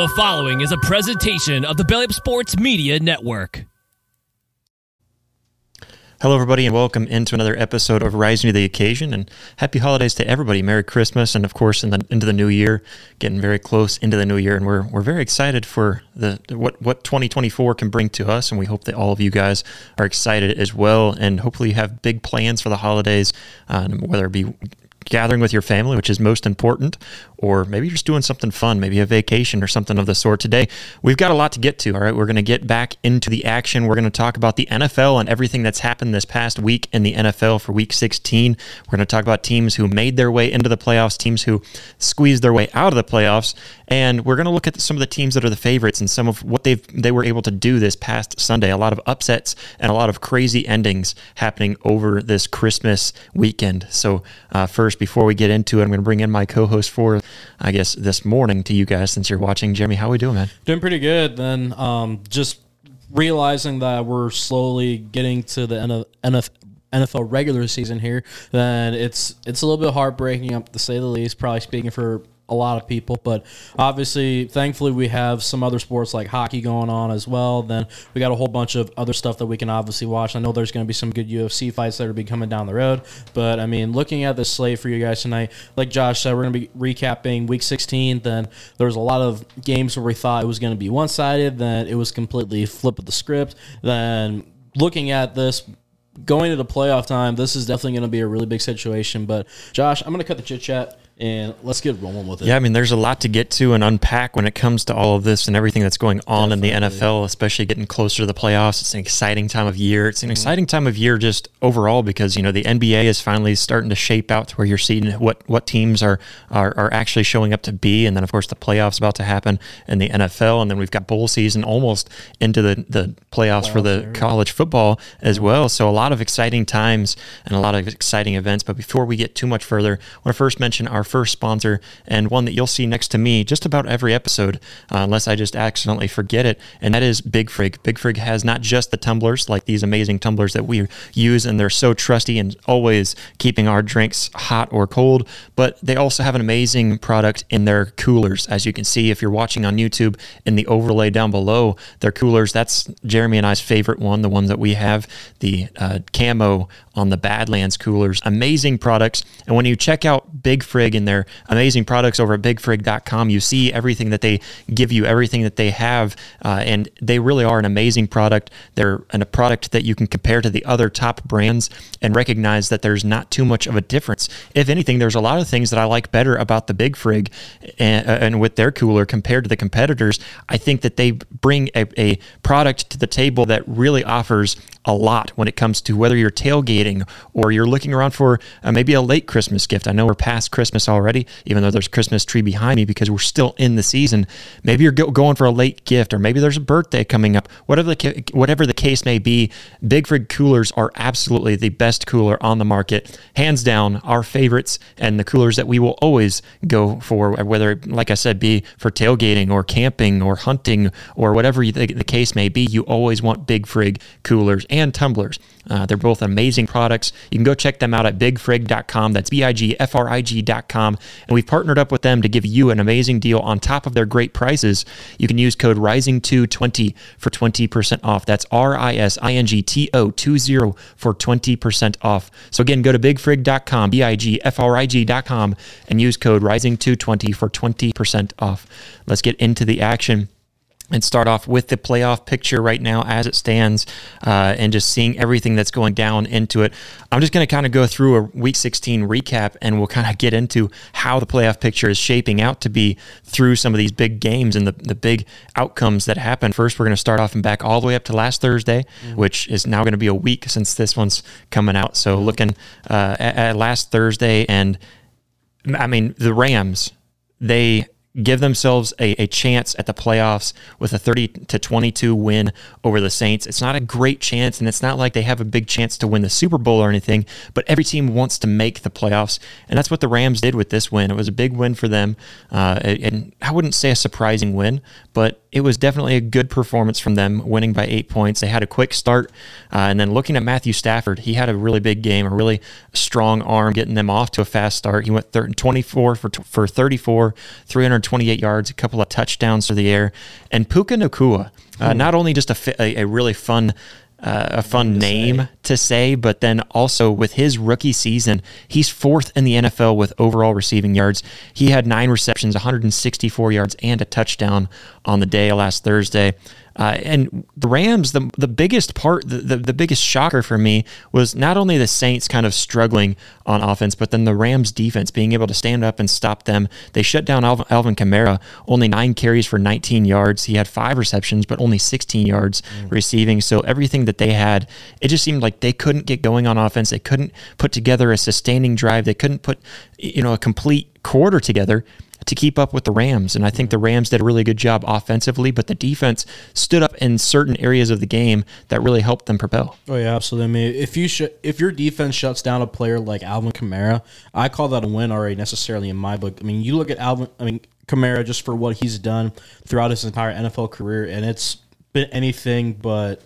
The following is a presentation of the Belly Up Sports Media Network. Hello, everybody, and welcome into another episode of Rising to the Occasion. And happy holidays to everybody. Merry Christmas, and of course, in the, into the new year, getting very close into the new year, and we're we're very excited for the what what 2024 can bring to us. And we hope that all of you guys are excited as well, and hopefully you have big plans for the holidays, um, whether it be gathering with your family, which is most important, or maybe you're just doing something fun, maybe a vacation or something of the sort. Today, we've got a lot to get to. All right, we're going to get back into the action. We're going to talk about the NFL and everything that's happened this past week in the NFL for week 16. We're going to talk about teams who made their way into the playoffs, teams who squeezed their way out of the playoffs, and we're going to look at some of the teams that are the favorites and some of what they've they were able to do this past Sunday. A lot of upsets and a lot of crazy endings happening over this Christmas weekend. So, uh, first, before we get into it, I'm going to bring in my co-host for I guess, this morning to you guys since you're watching. Jeremy, how are we doing, man? Doing pretty good. Then um, just realizing that we're slowly getting to the end of NFL, NFL regular season here, then it's it's a little bit heartbreaking, up to say the least. Probably speaking for a lot of people. But obviously, thankfully, we have some other sports like hockey going on as well. Then we got a whole bunch of other stuff that we can obviously watch. I know there's going to be some good UFC fights that are be coming down the road. But I mean, looking at the slate for you guys tonight, like Josh said, we're going to be recapping Week 16. Then there was a lot of games where we thought it was going to be one sided. Then it was completely flip of the script. Then looking at this going into playoff time, this is definitely going to be a really big situation. But Josh, I'm going to cut the chit chat and let's get rolling with it. Yeah, I mean, there's a lot to get to and unpack when it comes to all of this and everything that's going on Definitely. in the NFL, especially getting closer to the playoffs. It's an exciting time of year. It's an mm-hmm. exciting time of year just overall because you know the NBA is finally starting to shape out to where you're seeing what what teams are are, are actually showing up to be, and then of course the playoffs about to happen in the NFL, and then we've got bowl season almost into the the playoffs, playoffs for the there. college football as well. So a lot of exciting times and a lot of exciting events. But before we get too much further, I want to first mention our first sponsor and one that you'll see next to me just about every episode, uh, unless I just accidentally forget it, and that is Big Frig. Big Frig has not just the tumblers, like these amazing tumblers that we use, and they're so trusty and always keeping our drinks hot or cold, but they also have an amazing product in their coolers. As you can see, if you're watching on YouTube, in the overlay down below, their coolers, that's Jeremy and I's favorite one, the one that we have, the uh, camo on the Badlands coolers. Amazing products. And when you check out Big Frig and their amazing products over at bigfrig.com, you see everything that they give you, everything that they have. Uh, and they really are an amazing product. They're an, a product that you can compare to the other top brands and recognize that there's not too much of a difference. If anything, there's a lot of things that I like better about the Big Frig and, uh, and with their cooler compared to the competitors. I think that they bring a, a product to the table that really offers a lot when it comes to whether you're tailgating or you're looking around for uh, maybe a late Christmas gift. I know we're past Christmas already, even though there's a Christmas tree behind me because we're still in the season. Maybe you're go- going for a late gift, or maybe there's a birthday coming up. Whatever the ca- whatever the case may be, Big Frig coolers are absolutely the best cooler on the market, hands down. Our favorites and the coolers that we will always go for, whether like I said, be for tailgating or camping or hunting or whatever the case may be. You always want Big Frig coolers and tumblers. Uh, they're both amazing products. You can go check them out at bigfrig.com. That's B I G F R I G.com. And we've partnered up with them to give you an amazing deal on top of their great prices. You can use code RISINGTO20 for 20% off. That's R I S I N G T O 20 for 20% off. So again, go to bigfrig.com, B I G F R I G.com, and use code RISINGTO20 for 20% off. Let's get into the action and start off with the playoff picture right now as it stands uh, and just seeing everything that's going down into it. I'm just going to kind of go through a week 16 recap and we'll kind of get into how the playoff picture is shaping out to be through some of these big games and the, the big outcomes that happen. First, we're going to start off and back all the way up to last Thursday, mm-hmm. which is now going to be a week since this one's coming out. So, looking uh, at, at last Thursday, and I mean, the Rams, they give themselves a, a chance at the playoffs with a 30 to 22 win over the Saints. It's not a great chance, and it's not like they have a big chance to win the Super Bowl or anything, but every team wants to make the playoffs, and that's what the Rams did with this win. It was a big win for them, uh, and I wouldn't say a surprising win, but it was definitely a good performance from them, winning by eight points. They had a quick start, uh, and then looking at Matthew Stafford, he had a really big game, a really strong arm, getting them off to a fast start. He went 24 for for 34, 328 yards, a couple of touchdowns to the air, and Puka Nacua, uh, not only just a, a, a really fun uh, a fun name say. to say, but then also with his rookie season, he's fourth in the NFL with overall receiving yards. He had nine receptions, 164 yards, and a touchdown on the day last Thursday. Uh, and the Rams, the the biggest part, the, the, the biggest shocker for me was not only the Saints kind of struggling on offense, but then the Rams defense being able to stand up and stop them. They shut down Alvin, Alvin Kamara, only nine carries for 19 yards. He had five receptions, but only 16 yards mm. receiving. So everything that they had, it just seemed like they couldn't get going on offense. They couldn't put together a sustaining drive. They couldn't put, you know, a complete quarter together to keep up with the Rams. And I think the Rams did a really good job offensively, but the defense stood up in certain areas of the game that really helped them propel. Oh yeah, absolutely. I mean, if you sh- if your defense shuts down a player like Alvin Kamara, I call that a win already necessarily in my book. I mean, you look at Alvin, I mean Kamara just for what he's done throughout his entire NFL career, and it's been anything but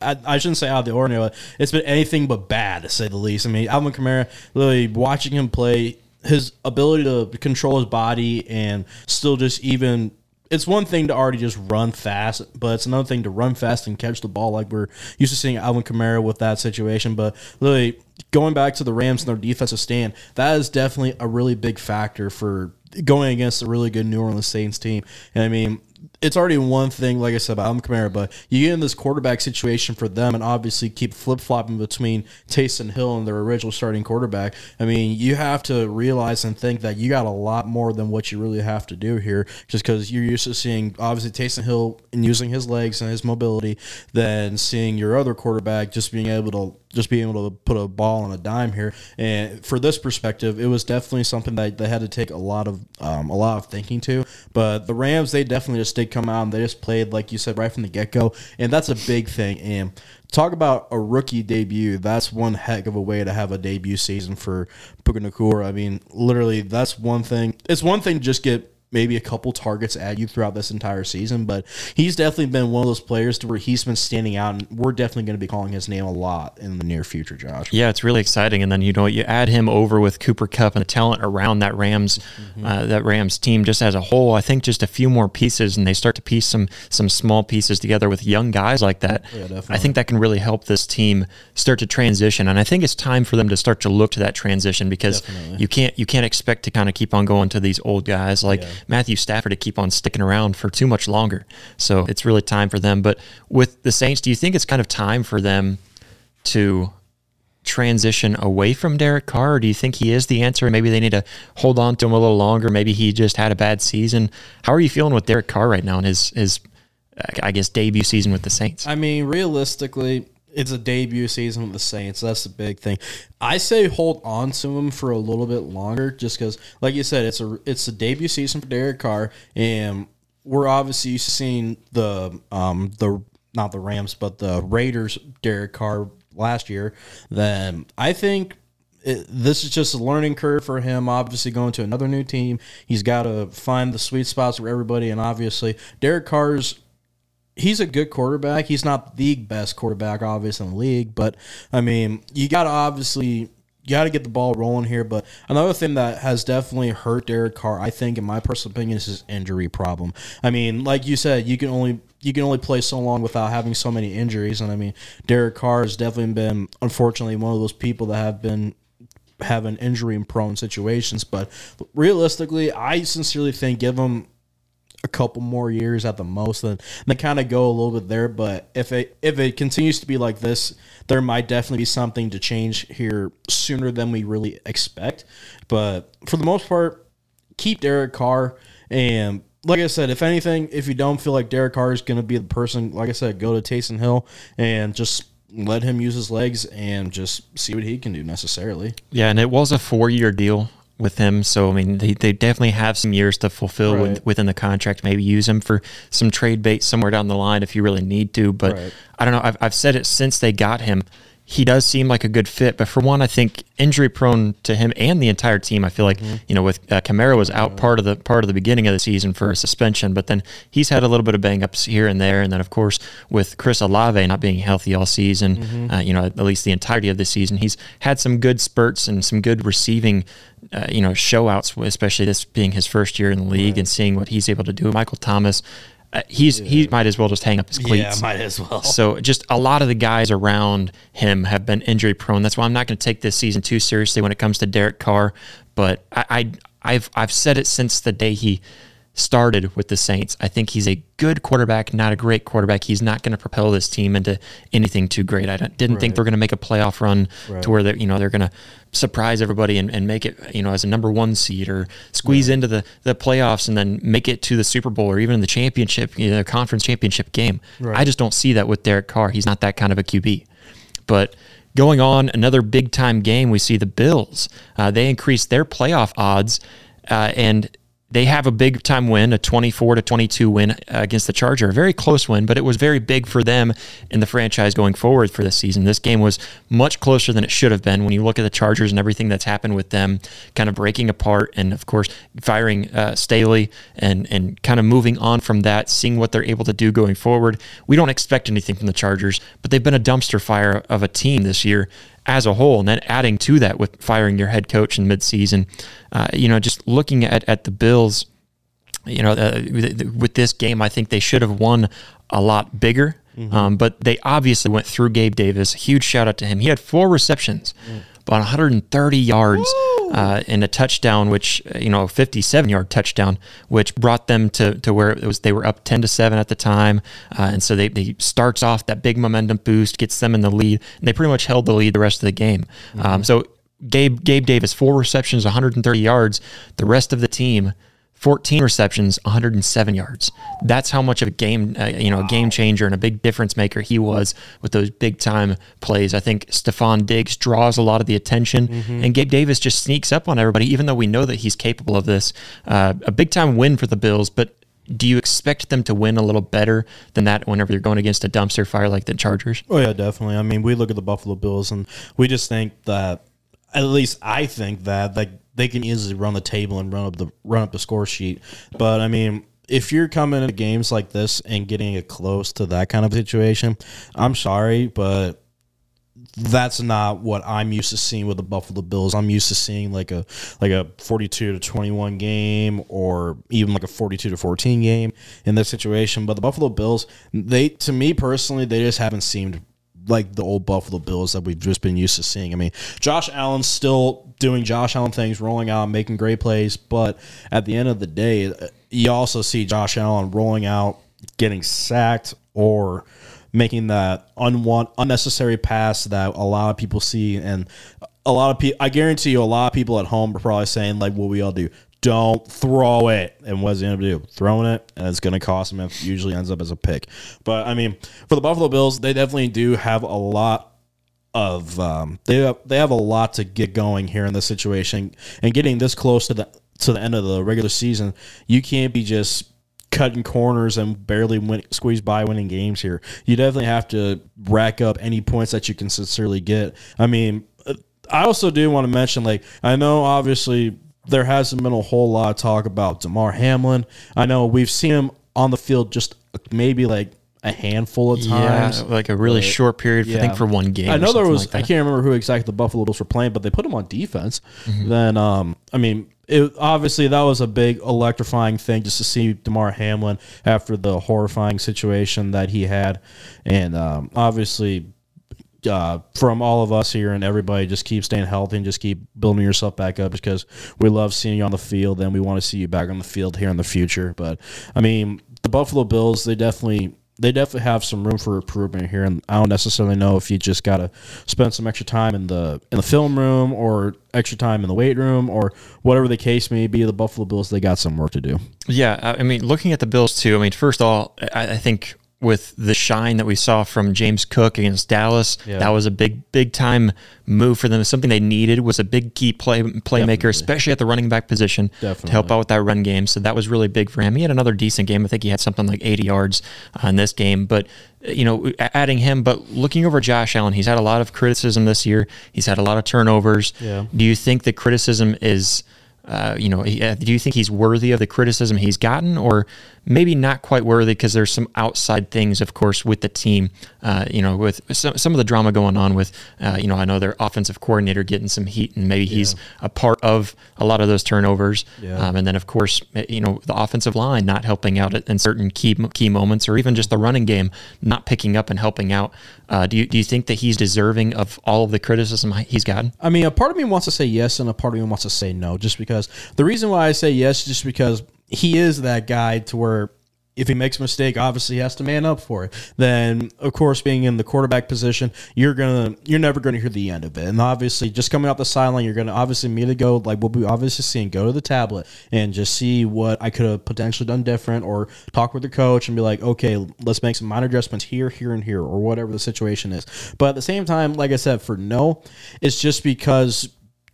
I, I, shouldn't say out of the ordinary. It's been anything but bad, to say the least. I mean, Alvin Kamara, literally watching him play, his ability to control his body and still just even it's one thing to already just run fast, but it's another thing to run fast and catch the ball like we're used to seeing Alvin Kamara with that situation. But really, going back to the Rams and their defensive stand, that is definitely a really big factor for going against a really good New Orleans Saints team. And I mean, it's already one thing, like I said, about Alvin Kamara, but you get in this quarterback situation for them and obviously keep flip flopping between Taysom Hill and their original starting quarterback. I mean, you have to realize and think that you got a lot more than what you really have to do here, just because you're used to seeing, obviously, Taysom Hill and using his legs and his mobility, than seeing your other quarterback just being able to just being able to put a ball on a dime here. And for this perspective, it was definitely something that they had to take a lot of um, a lot of thinking to. But the Rams, they definitely just did come out and they just played like you said right from the get go, and that's a big thing. And talk about a rookie debut. That's one heck of a way to have a debut season for Puka Nacua. I mean, literally, that's one thing. It's one thing to just get maybe a couple targets at you throughout this entire season, but he's definitely been one of those players to where he's been standing out, and we're definitely going to be calling his name a lot in the near future, Josh. Yeah, it's really exciting, and then you know you add him over with Cooper Kupp and the talent around that Rams, mm-hmm. uh, that Rams team just as a whole. I think just a few more pieces, and they start to piece some some small pieces together with young guys like that. Yeah, I think that can really help this team start to transition, and I think it's time for them to start to look to that transition because definitely. you can't you can't expect to kind of keep on going to these old guys like. Yeah Matthew Stafford to keep on sticking around for too much longer. So it's really time for them. But with the Saints, do you think it's kind of time for them to transition away from Derek Carr, or do you think he is the answer? Maybe they need to hold on to him a little longer. Maybe he just had a bad season. How are you feeling with Derek Carr right now in his his I guess debut season with the Saints? I mean, realistically, it's a debut season with the Saints. That's the big thing. I say hold on to him for a little bit longer, just because, like you said, it's a it's a debut season for Derek Carr, and we're obviously used to seeing the um the not the Rams but the Raiders Derek Carr last year. Then I think it, this is just a learning curve for him. Obviously, going to another new team, he's got to find the sweet spots for everybody, and obviously, Derek Carr's he's a good quarterback. He's not the best quarterback, obviously, in the league, but I mean, you got to obviously you got to get the ball rolling here. But another thing that has definitely hurt Derek Carr, I think, in my personal opinion, is his injury problem. I mean, like you said, you can only you can only play so long without having so many injuries, and I mean, Derek Carr has definitely been, unfortunately, one of those people that have been having injury prone situations. But realistically, I sincerely think give him a couple more years at the most, then they kind of go a little bit there. But if it if it continues to be like this, there might definitely be something to change here sooner than we really expect. But for the most part, keep Derek Carr and. Like I said, if anything, if you don't feel like Derek Carr is going to be the person, like I said, go to Taysom Hill and just let him use his legs and just see what he can do necessarily. Yeah, and it was a four year deal with him. So I mean, they, they definitely have some years to fulfill right. with, within the contract. Maybe use him for some trade bait somewhere down the line if you really need to. But right. I don't know. I've, I've said it since they got him. He does seem like a good fit. But for one, I think injury prone to him and the entire team. I feel like Mm-hmm. you know with uh, Kamara was out part of the part of the beginning of the season for a suspension, but then he's had a little bit of bang ups here and there, and then of course with Chris Olave not being healthy all season, Mm-hmm. uh, you know at least the entirety of the season, he's had some good spurts and some good receiving. Uh, you know, show outs, especially this being his first year in the league and seeing what he's able to do. Michael Thomas, uh, he's he might as well just hang up his cleats. Yeah, might as well. So just a lot of the guys around him have been injury prone. That's why I'm not going to take this season too seriously when it comes to Derek Carr. But I, I I've I've said it since the day he started with the Saints. I think he's a good quarterback, not a great quarterback. He's not going to propel this team into anything too great. I didn't think they're going to make a playoff run to where they you know they're going to surprise everybody and, and make it you know as a number one seed or squeeze into the, the playoffs and then make it to the Super Bowl or even the championship, you know, conference championship game. I just don't see that with Derek Carr. He's not that kind of a QB. But going on another big time game, we see the Bills. Uh, they increased their playoff odds, uh, and they have a big time win, a 24 to 22 win uh, against the Charger. A very close win, but it was very big for them in the franchise going forward for this season. This game was much closer than it should have been when you look at the Chargers and everything that's happened with them kind of breaking apart and, of course, firing uh, Staley and, and kind of moving on from that, seeing what they're able to do going forward. We don't expect anything from the Chargers, but they've been a dumpster fire of a team this year as a whole, and then adding to that with firing your head coach in midseason, uh, you know, just looking at, at the Bills, you know, uh, with with this game, I think they should have won a lot bigger. Um, but they obviously went through Gabe Davis. Huge shout out to him. He had four receptions, about 130 yards uh, and a touchdown, which uh, you know, 57 yard touchdown, which brought them to to where it was. They were up 10 to seven at the time, uh, and so they, they starts off that big momentum boost, gets them in the lead, and they pretty much held the lead the rest of the game. Um, so Gabe Gabe Davis, four receptions, 130 yards. The rest of the team. 14 receptions, 107 yards. That's how much of a game, uh, you know, a game changer and a big difference maker he was with those big time plays. I think Stefon Diggs draws a lot of the attention, and Gabe Davis just sneaks up on everybody, even though we know that he's capable of this. Uh, a big time win for the Bills, but do you expect them to win a little better than that whenever you're going against a dumpster fire like the Chargers? Oh yeah, definitely. I mean, we look at the Buffalo Bills and we just think that at least I think that like they can easily run the table and run up the run up the score sheet. But I mean, if you're coming into games like this and getting it close to that kind of situation, I'm sorry, but that's not what I'm used to seeing with the Buffalo Bills. I'm used to seeing like a like a 42 to 21 game or even like a 42 to 14 game in this situation. But the Buffalo Bills, they to me personally, they just haven't seemed like the old Buffalo Bills that we've just been used to seeing. I mean, Josh Allen's still doing Josh Allen things, rolling out, making great plays, but at the end of the day, you also see Josh Allen rolling out, getting sacked, or making that unwant unnecessary pass that a lot of people see and a lot of people I guarantee you a lot of people at home are probably saying like what we all do don't throw it and what's he gonna do throwing it and it's gonna cost him it usually ends up as a pick but I mean for the Buffalo Bills they definitely do have a lot of um, they have, they have a lot to get going here in this situation and getting this close to the to the end of the regular season you can't be just cutting corners and barely win, squeeze by winning games here. You definitely have to rack up any points that you can sincerely get. I mean, uh, I also do want to mention, like, I know obviously there hasn't been a whole lot of talk about Damar Hamlin. I know we've seen him on the field just maybe like a handful of times. Yeah, like a really But, short period. I yeah. think for one game. I know there was. like. I can't remember who exactly the Buffalo Bills were playing, but they put him on defense. Mm-hmm. Then, um, I mean, it, obviously that was a big electrifying thing just to see Damar Hamlin after the horrifying situation that he had, and um, obviously. Uh, from all of us here and everybody, just keep staying healthy and just keep building yourself back up because we love seeing you on the field and we want to see you back on the field here in the future. But I mean, the Buffalo Bills, they definitely they definitely have some room for improvement here, and I don't necessarily know if you just got to spend some extra time in the in the film room or extra time in the weight room or whatever the case may be. The Buffalo Bills they got some work to do. Yeah, I I mean, looking at the Bills too. I mean, first of all, I, I think with the shine that we saw from James Cook against Dallas. That was a big, big time move for them. Something they needed was a big key play playmaker, especially at the running back position to help out with that run game. So that was really big for him. He had another decent game. I think he had something like 80 yards in this game. But you know, adding him, but looking over Josh Allen, he's had a lot of criticism this year. He's had a lot of turnovers. Yeah. Do you think the criticism is? Uh, you know, uh, do you think he's worthy of the criticism he's gotten, or maybe not quite worthy because there's some outside things, of course, with the team. Uh, you know, with some, some of the drama going on with, uh, you know, I know their offensive coordinator getting some heat, and maybe he's a part of a lot of those turnovers. Yeah. Um, and then, of course, uh, you know, the offensive line not helping out in certain key key moments, or even just the running game not picking up and helping out. Uh, do you do you think that he's deserving of all of the criticism he's gotten? I mean, a part of me wants to say yes, and a part of me wants to say no. Just because the reason why I say yes, is just because he is that guy to where if he makes a mistake, obviously he has to man up for it. Then, of course, being in the quarterback position, you're gonna you're never gonna hear the end of it. And obviously, just coming off the sideline, you're gonna obviously me to go like we'll be obviously seeing go to the tablet and just see what I could have potentially done different, or talk with the coach and be like, okay, let's make some minor adjustments here, here, and here, or whatever the situation is. But at the same time, like I said, for no, it's just because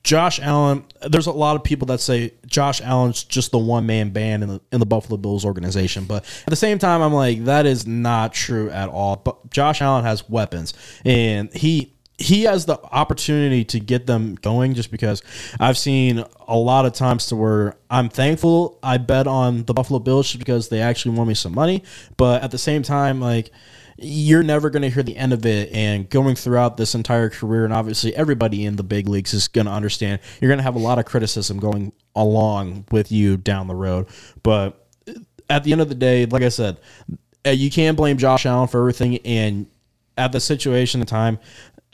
Josh Allen, there's a lot of people that say Josh Allen's just the one man band in the in the Buffalo Bills organization, but at the same time, I'm like that is not true at all. But Josh Allen has weapons, and he he has the opportunity to get them going. Just because I've seen a lot of times to where I'm thankful I bet on the Buffalo Bills just because they actually won me some money, but at the same time, like you're never going to hear the end of it. And going throughout this entire career, and obviously everybody in the big leagues is going to understand, you're going to have a lot of criticism going along with you down the road. But at the end of the day, like I said, uh, you can't blame Josh Allen for everything. And at the situation and time,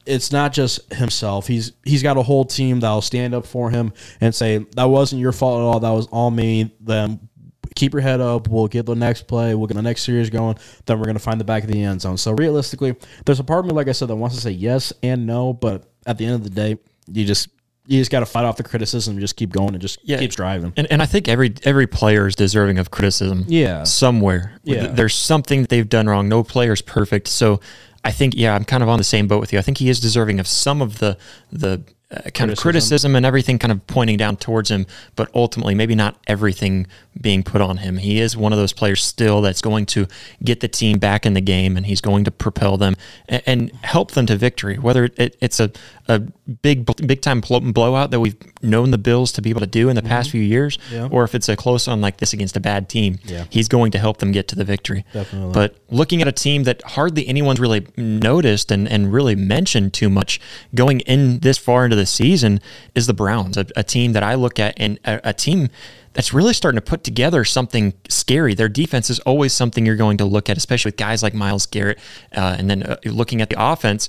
it's not just himself. He's he's got a whole team that'll stand up for him and say that wasn't your fault at all. That was all me. Then keep your head up. We'll get the next play. We'll get the next series going. Then we're gonna find the back of the end zone. So realistically, there's a part of me, like I said, that wants to say yes and no. But at the end of the day, you just you just got to fight off the criticism. and Just keep going and just Yeah. keep striving. And, and I think every every player is deserving of criticism. Yeah. somewhere. Yeah. there's something that they've done wrong. No player's perfect. So I think yeah, I'm kind of on the same boat with you. I think he is deserving of some of the the uh, kind of criticism and everything kind of pointing down towards him, but ultimately maybe not everything being put on him. He is one of those players still that's going to get the team back in the game and he's going to propel them and, and help them to victory. Whether it, it's a, a big big time blowout that we've known the Bills to be able to do in the past mm-hmm. few years, Yeah. or if it's a close one like this against a bad team, Yeah. he's going to help them get to the victory. Definitely. But looking at a team that hardly anyone's really noticed and, and really mentioned too much going in this far into the season is the Browns, a, a team that I look at and a, a team that's really starting to put together something scary. Their defense is always something you're going to look at, especially with guys like Myles Garrett. Uh, and then uh, looking at the offense,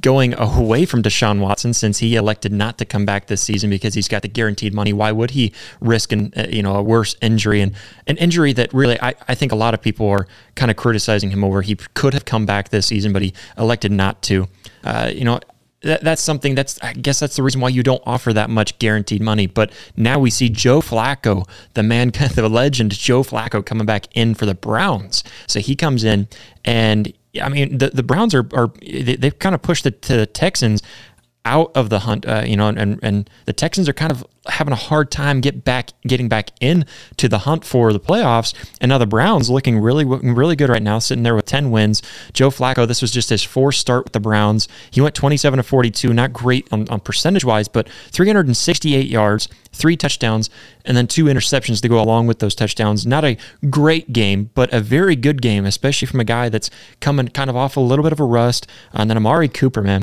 going away from Deshaun Watson since he elected not to come back this season because he's got the guaranteed money. Why would he risk an, uh, you know a worse injury and an injury that really I, I think a lot of people are kind of criticizing him over. He could have come back this season, but he elected not to. Uh, you know that, that's something that's I guess that's the reason why you don't offer that much guaranteed money. But now we see Joe Flacco, the man, the legend Joe Flacco, coming back in for the Browns. So he comes in, and I mean the the Browns are are they, they've kind of pushed the, to the Texans out of the hunt, uh, you know, and and the Texans are kind of having a hard time get back getting back in to the hunt for the playoffs. And now the Browns looking really really good right now, sitting there with ten wins. Joe Flacco, this was just his fourth start with the Browns. He went twenty seven to forty two, not great on, on percentage wise, but three hundred and sixty eight yards, three touchdowns, and then two interceptions to go along with those touchdowns. Not a great game, but a very good game, especially from a guy that's coming kind of off a little bit of a rust. And then Amari Cooper, man.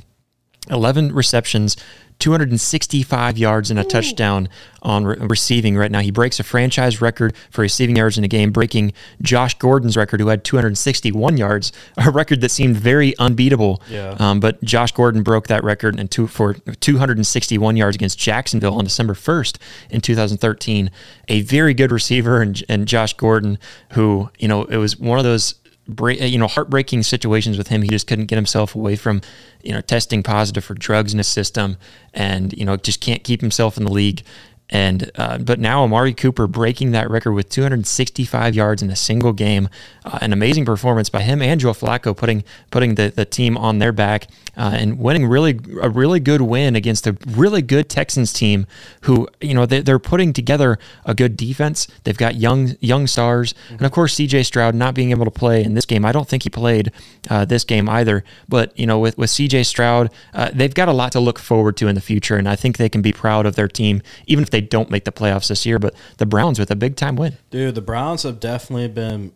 11 receptions, 265 yards and a touchdown on re- receiving right now. He breaks a franchise record for receiving yards in a game, breaking Josh Gordon's record, who had 261 yards, a record that seemed very unbeatable. Yeah. Um, but Josh Gordon broke that record and two, for 261 yards against Jacksonville on December 1st in 2013. A very good receiver, and, and Josh Gordon, who, you know, it was one of those you know, heartbreaking situations with him. He just couldn't get himself away from, you know, testing positive for drugs in his system, and you know, just can't keep himself in the league. And uh, but now Amari Cooper breaking that record with 265 yards in a single game, uh, an amazing performance by him and Joe Flacco putting putting the, the team on their back uh, and winning really a really good win against a really good Texans team who you know they, they're putting together a good defense. They've got young young stars, and of course C.J. Stroud not being able to play in this game. I don't think he played uh, this game either. But you know with with C.J. Stroud, uh, they've got a lot to look forward to in the future, and I think they can be proud of their team even if they don't make the playoffs this year. But the Browns with a big time win. Dude, the Browns have definitely been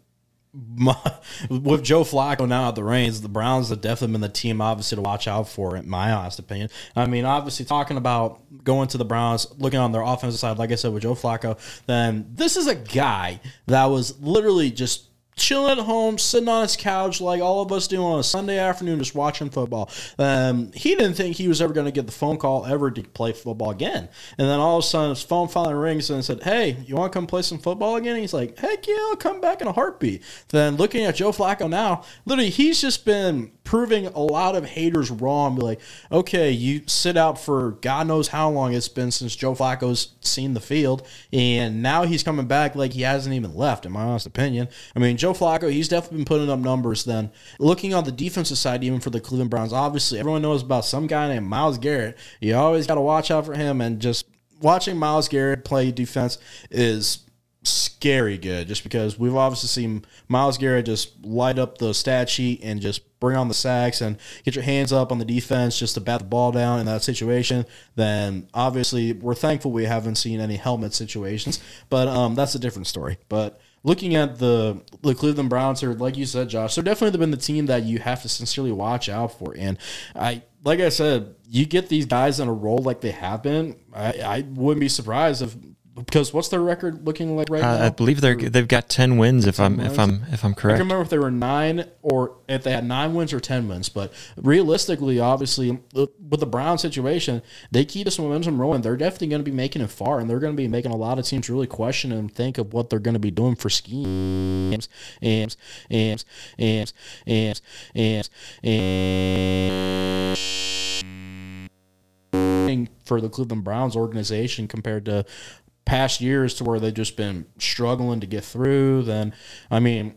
with Joe Flacco now at the reins, the Browns have definitely been the team, obviously, to watch out for, in my honest opinion. I mean, obviously, talking about going to the Browns, looking on their offensive side, like I said, with Joe Flacco, then this is a guy that was literally just chilling at home, sitting on his couch like all of us do on a Sunday afternoon, just watching football. Um, he didn't think he was ever going to get the phone call ever to play football again. And then all of a sudden, his phone finally rings and said, "Hey, you want to come play some football again?" And he's like, "Heck yeah, I'll come back in a heartbeat." Then looking at Joe Flacco now, literally, he's just been proving a lot of haters wrong. Be like, okay, you sit out for God knows how long it's been since Joe Flacco's seen the field, and now he's coming back like he hasn't even left. In my honest opinion, I mean, Joe Flacco, he's definitely been putting up numbers. Then looking on the defensive side, even for the Cleveland Browns, obviously everyone knows about some guy named Myles Garrett. You always got to watch out for him, and just watching Myles Garrett play defense is scary good just because we've obviously seen Myles Garrett just light up the stat sheet and just bring on the sacks and get your hands up on the defense just to bat the ball down in that situation, then obviously we're thankful we haven't seen any helmet situations. But um, that's a different story. But looking at the the Cleveland Browns are like you said, Josh, they're definitely been the team that you have to sincerely watch out for. And I like I said, you get these guys in a role like they have been. I, I wouldn't be surprised if because what's their record looking like right Uh, now? I believe they're they've got 10 wins if I'm if? I'm if I'm I correct. can remember if they were nine or if they had nine wins or ten wins. But realistically, obviously, with the Brown situation, they keep this momentum rolling. They're definitely going to be making it far, and they're going to be making a lot of teams really question and think of what they're going to be doing for schemes, and and and and and and for the Cleveland Browns organization compared to past years to where they've just been struggling to get through, then I mean,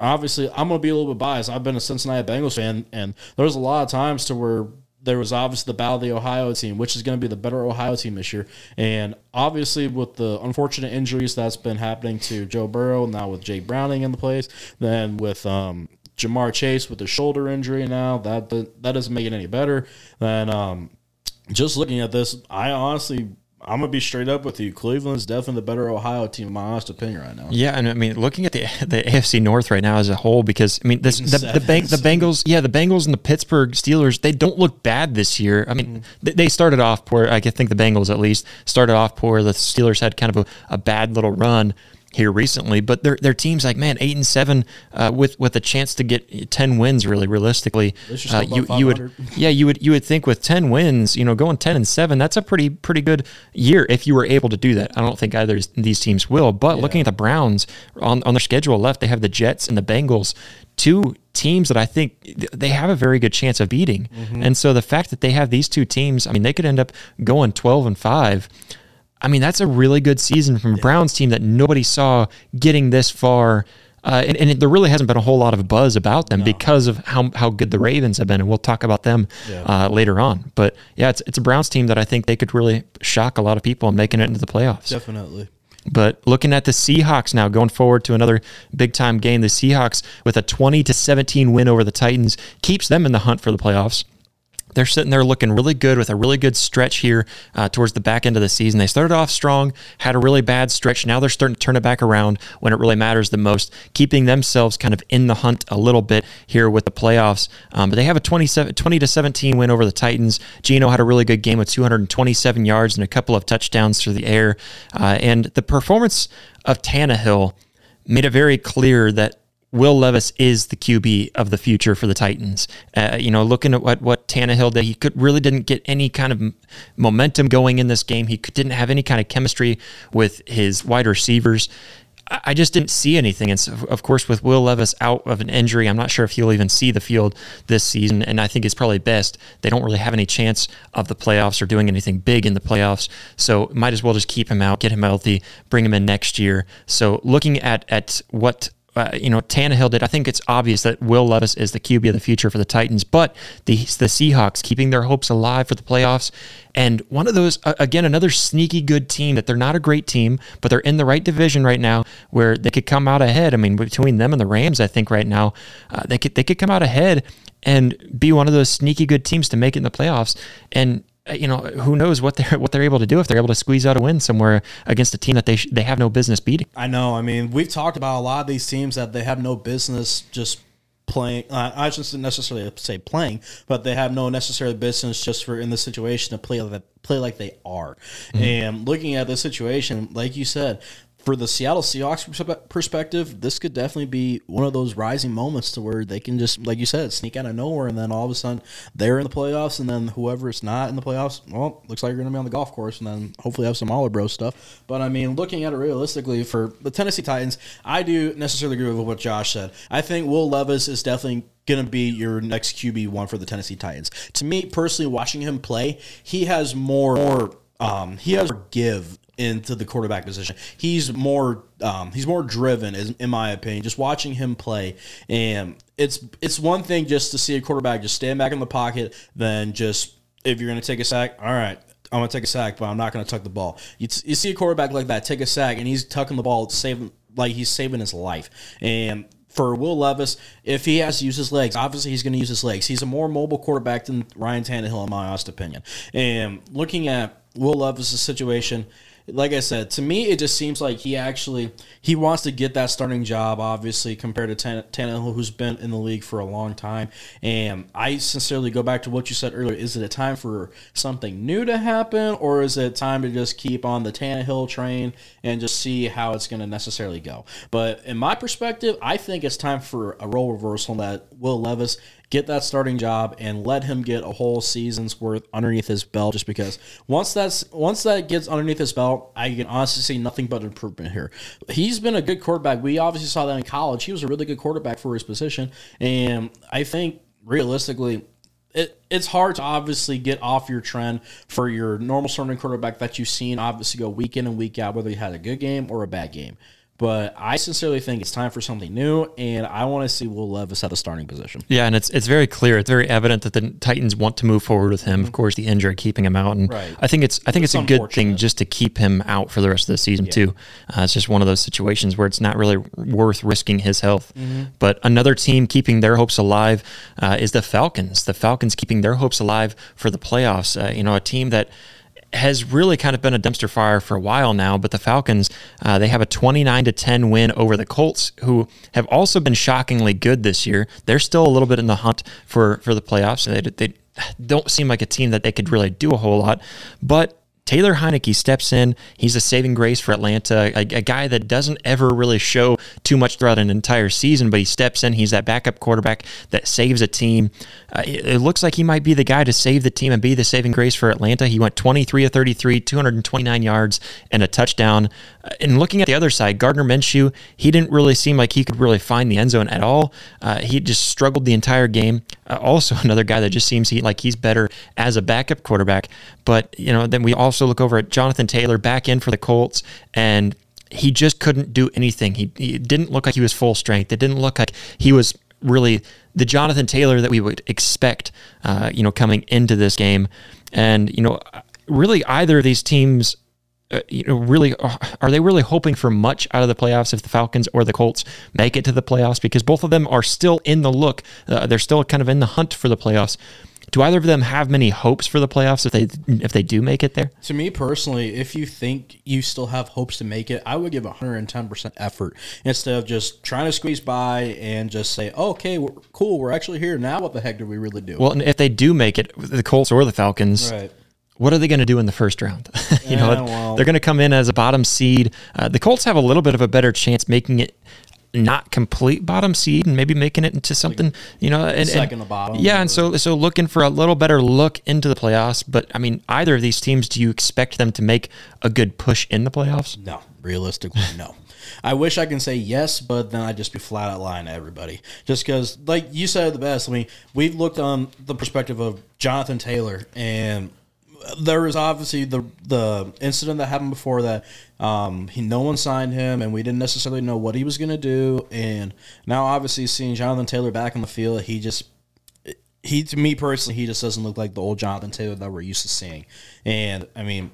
obviously I'm gonna be a little bit biased. I've been a Cincinnati Bengals fan, and there's a lot of times to where there was obviously the battle of the Ohio team, which is going to be the better Ohio team this year, and obviously with the unfortunate injuries that's been happening to Joe Burrow now with Jake Browning in the place, then with um, Ja'Marr Chase with the shoulder injury now that that doesn't make it any better. Then um, just looking at this, I honestly, I'm gonna be straight up with you. Cleveland's definitely the better Ohio team, in my honest opinion, right now. Yeah, and I mean, looking at the the AFC North right now as a whole, because I mean, this the the, bang, the Bengals, yeah, the Bengals and the Pittsburgh Steelers, they don't look bad this year. I mean, mm-hmm. they, they started off poor. I think the Bengals at least started off poor. The Steelers had kind of a, a bad little run here recently, but their their teams like man eight and seven uh, with with a chance to get ten wins. Really, realistically, uh, you you would yeah you would you would think with ten wins, you know, going ten and seven, that's a pretty pretty good year if you were able to do that. I don't think either of these teams will, but looking at the Browns on on their schedule left, they have the Jets and the Bengals, two teams that I think they have a very good chance of beating. And so the fact that they have these two teams, I mean, they could end up going twelve and five. I mean, that's a really good season from a Browns team that nobody saw getting this far. Uh, and, and it, there really hasn't been a whole lot of buzz about them because of how, how good the Ravens have been. And we'll talk about them uh, later on. But yeah, it's, it's a Browns team that I think they could really shock a lot of people and making it into the playoffs. Definitely. But looking at the Seahawks now, going forward to another big time game, the Seahawks with a 20 to 17 win over the Titans keeps them in the hunt for the playoffs. They're sitting there looking really good with a really good stretch here uh, towards the back end of the season. They started off strong, had a really bad stretch. Now they're starting to turn it back around when it really matters the most, keeping themselves kind of in the hunt a little bit here with the playoffs. Um, but they have a 27, 20 to 17 win over the Titans. Geno had a really good game with 227 yards and a couple of touchdowns through the air. Uh, and the performance of Tannehill made it very clear that Will Levis is the QB of the future for the Titans. Uh, you know, looking at what what Tannehill did, he could really didn't get any kind of momentum going in this game. He could, didn't have any kind of chemistry with his wide receivers. I I just didn't see anything. And so, of course, with Will Levis out of an injury, I'm not sure if he'll even see the field this season. And I think it's probably best they don't really have any chance of the playoffs or doing anything big in the playoffs. So might as well just keep him out, get him healthy, bring him in next year. So looking at at what uh, you know, Tannehill did. I think it's obvious that Will Levis is the QB of the future for the Titans, but the the Seahawks keeping their hopes alive for the playoffs. And one of those, uh, again, another sneaky good team that they're not a great team, but they're in the right division right now where they could come out ahead. I mean, between them and the Rams, I think right now uh, they could they could come out ahead and be one of those sneaky good teams to make it in the playoffs. And you know, who knows what they're what they're able to do if they're able to squeeze out a win somewhere against a team that they sh- they have no business beating. I know. I mean, we've talked about a lot of these teams that they have no business just playing. Uh, I shouldn't necessarily say playing, but they have no necessary business just for in this situation to play like play like they are. And looking at this situation, like you said. For the Seattle Seahawks perspective, this could definitely be one of those rising moments to where they can just, like you said, sneak out of nowhere, and then all of a sudden they're in the playoffs, and then whoever is not in the playoffs, well, looks like you're going to be on the golf course, and then hopefully have some Aller Bro stuff. But I mean, looking at it realistically for the Tennessee Titans, I do necessarily agree with what Josh said. I think Will Levis is definitely going to be your next QB one for the Tennessee Titans. To me personally, watching him play, he has more, more um, he has more give into the quarterback position. He's more um, he's more driven, in my opinion. Just watching him play, and it's it's one thing just to see a quarterback just stand back in the pocket, than just if you're going to take a sack, all right. I'm gonna take a sack, but I'm not gonna tuck the ball. You, you see a quarterback like that take a sack, and he's tucking the ball, saving like he's saving his life. And for Will Levis, if he has to use his legs, obviously he's going to use his legs. He's a more mobile quarterback than Ryan Tannehill, in my honest opinion. And looking at Will Levis' situation, like I said, to me it just seems like he actually he wants to get that starting job. Obviously, compared to Tan- Tannehill, who's been in the league for a long time. And I sincerely go back to what you said earlier: is it a time for something new to happen, or is it time to just keep on the Tannehill train and just see how it's going to necessarily go? But in my perspective, I think it's time for a role reversal that Will Levis get that starting job and let him get a whole season's worth underneath his belt just because once that's once that gets underneath his belt i can honestly see nothing but improvement here. He's been a good quarterback. We obviously saw that in college. He was a really good quarterback for his position. And i think realistically it, it's hard to obviously get off your trend for your normal starting quarterback that you've seen obviously go week in and week out whether he had a good game or a bad game but I sincerely think it's time for something new, and I want to see Will Levis at the starting position. Yeah, and it's it's very clear. It's very evident that the Titans want to move forward with him. Of course, the injury keeping him out, and Right. I think it's I think it's, It's a good thing just to keep him out for the rest of the season too. Uh, it's just one of those situations where it's not really worth risking his health. But another team keeping their hopes alive uh, is the Falcons. The Falcons keeping their hopes alive for the playoffs. Uh, you know, a team that has really kind of been a dumpster fire for a while now. But the Falcons, uh, they have a 29 to 10 win over the Colts, who have also been shockingly good this year. They're still a little bit in the hunt for for the playoffs. They, they don't seem like a team that they could really do a whole lot, but. Taylor Heinicke steps in. He's a saving grace for Atlanta, a, a guy that doesn't ever really show too much throughout an entire season, but he steps in. He's that backup quarterback that saves a team. Uh, it, it looks like he might be the guy to save the team and be the saving grace for Atlanta. He went 23 of 33, 229 yards, and a touchdown. Uh, and looking at the other side, Gardner Minshew, he didn't really seem like he could really find the end zone at all. Uh, he just struggled the entire game. Uh, also, another guy that just seems he, like he's better as a backup quarterback. But, you know, then we also look over at Jonathan Taylor back in for the Colts, and he just couldn't do anything. He, he didn't look like he was full strength. It didn't look like he was really the Jonathan Taylor that we would expect, uh, you know, coming into this game. And, you know, really either of these teams uh, you know, really, are they really hoping for much out of the playoffs if the Falcons or the Colts make it to the playoffs? Because both of them are still in the look. Uh, they're still kind of in the hunt for the playoffs. Do either of them have many hopes for the playoffs if they if they do make it there? To me personally, if you think you still have hopes to make it, I would give 110% effort instead of just trying to squeeze by and just say, okay, we're, cool, we're actually here. Now what the heck do we really do? Well, and if they do make it, the Colts or the Falcons, right. What are they going to do in the first round? you know, Yeah, well- they're going to come in as a bottom seed. Uh, the Colts have a little bit of a better chance making it not complete bottom seed and maybe making it into something, you know, and, and- second to bottom Yeah, and so so looking for a little better look into the playoffs. But I mean, either of these teams, do you expect them to make a good push in the playoffs? No, realistically, no. I wish I can say yes, but then I'd just be flat out lying to everybody. Just because, like you said the best. I mean, we've looked on the perspective of Jonathan Taylor, and there was obviously the the incident that happened before that. Um, he no one signed him, and we didn't necessarily know what he was going to do. And now, obviously, seeing Jonathan Taylor back in the field, he just he to me personally, he just doesn't look like the old Jonathan Taylor that we're used to seeing. And I mean,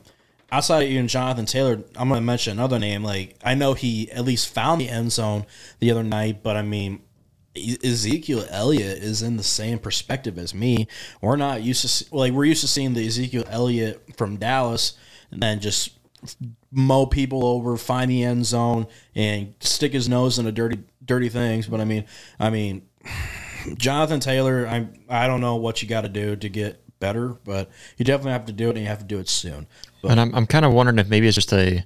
outside of even Jonathan Taylor, I'm going to mention another name. Like I know he at least found the end zone the other night, but I mean, Ezekiel Elliott is in the same perspective as me. We're not used to like we're used to seeing the Ezekiel Elliott from Dallas and then just mow people over, find the end zone, and stick his nose into dirty dirty things. But I mean, I mean, Jonathan Taylor, I I don't know what you got to do to get better, but you definitely have to do it, and you have to do it soon. But And I'm, I'm kind of wondering if maybe it's just a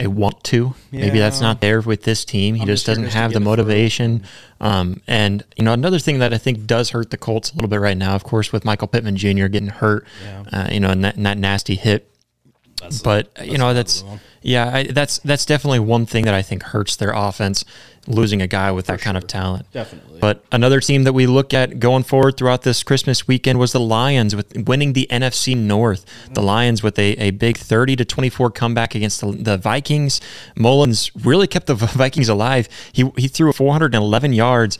a want to. Maybe that's not there with this team. He I'm just doesn't have the motivation. Um, and you know another thing that I think does hurt the Colts a little bit right now, of course, with Michael Pittman Jr. getting hurt. Uh, you know, and that, and that nasty hit. but you know that's yeah, I, that's that's definitely one thing that I think hurts their offense, losing a guy with that kind of talent. Definitely. But another team that we look at going forward throughout this Christmas weekend was the Lions with winning the NFC North. The mm-hmm. Lions with a, a big 30 to 24 comeback against the, the Vikings. Mullens really kept the Vikings alive. He, he threw 411 yards.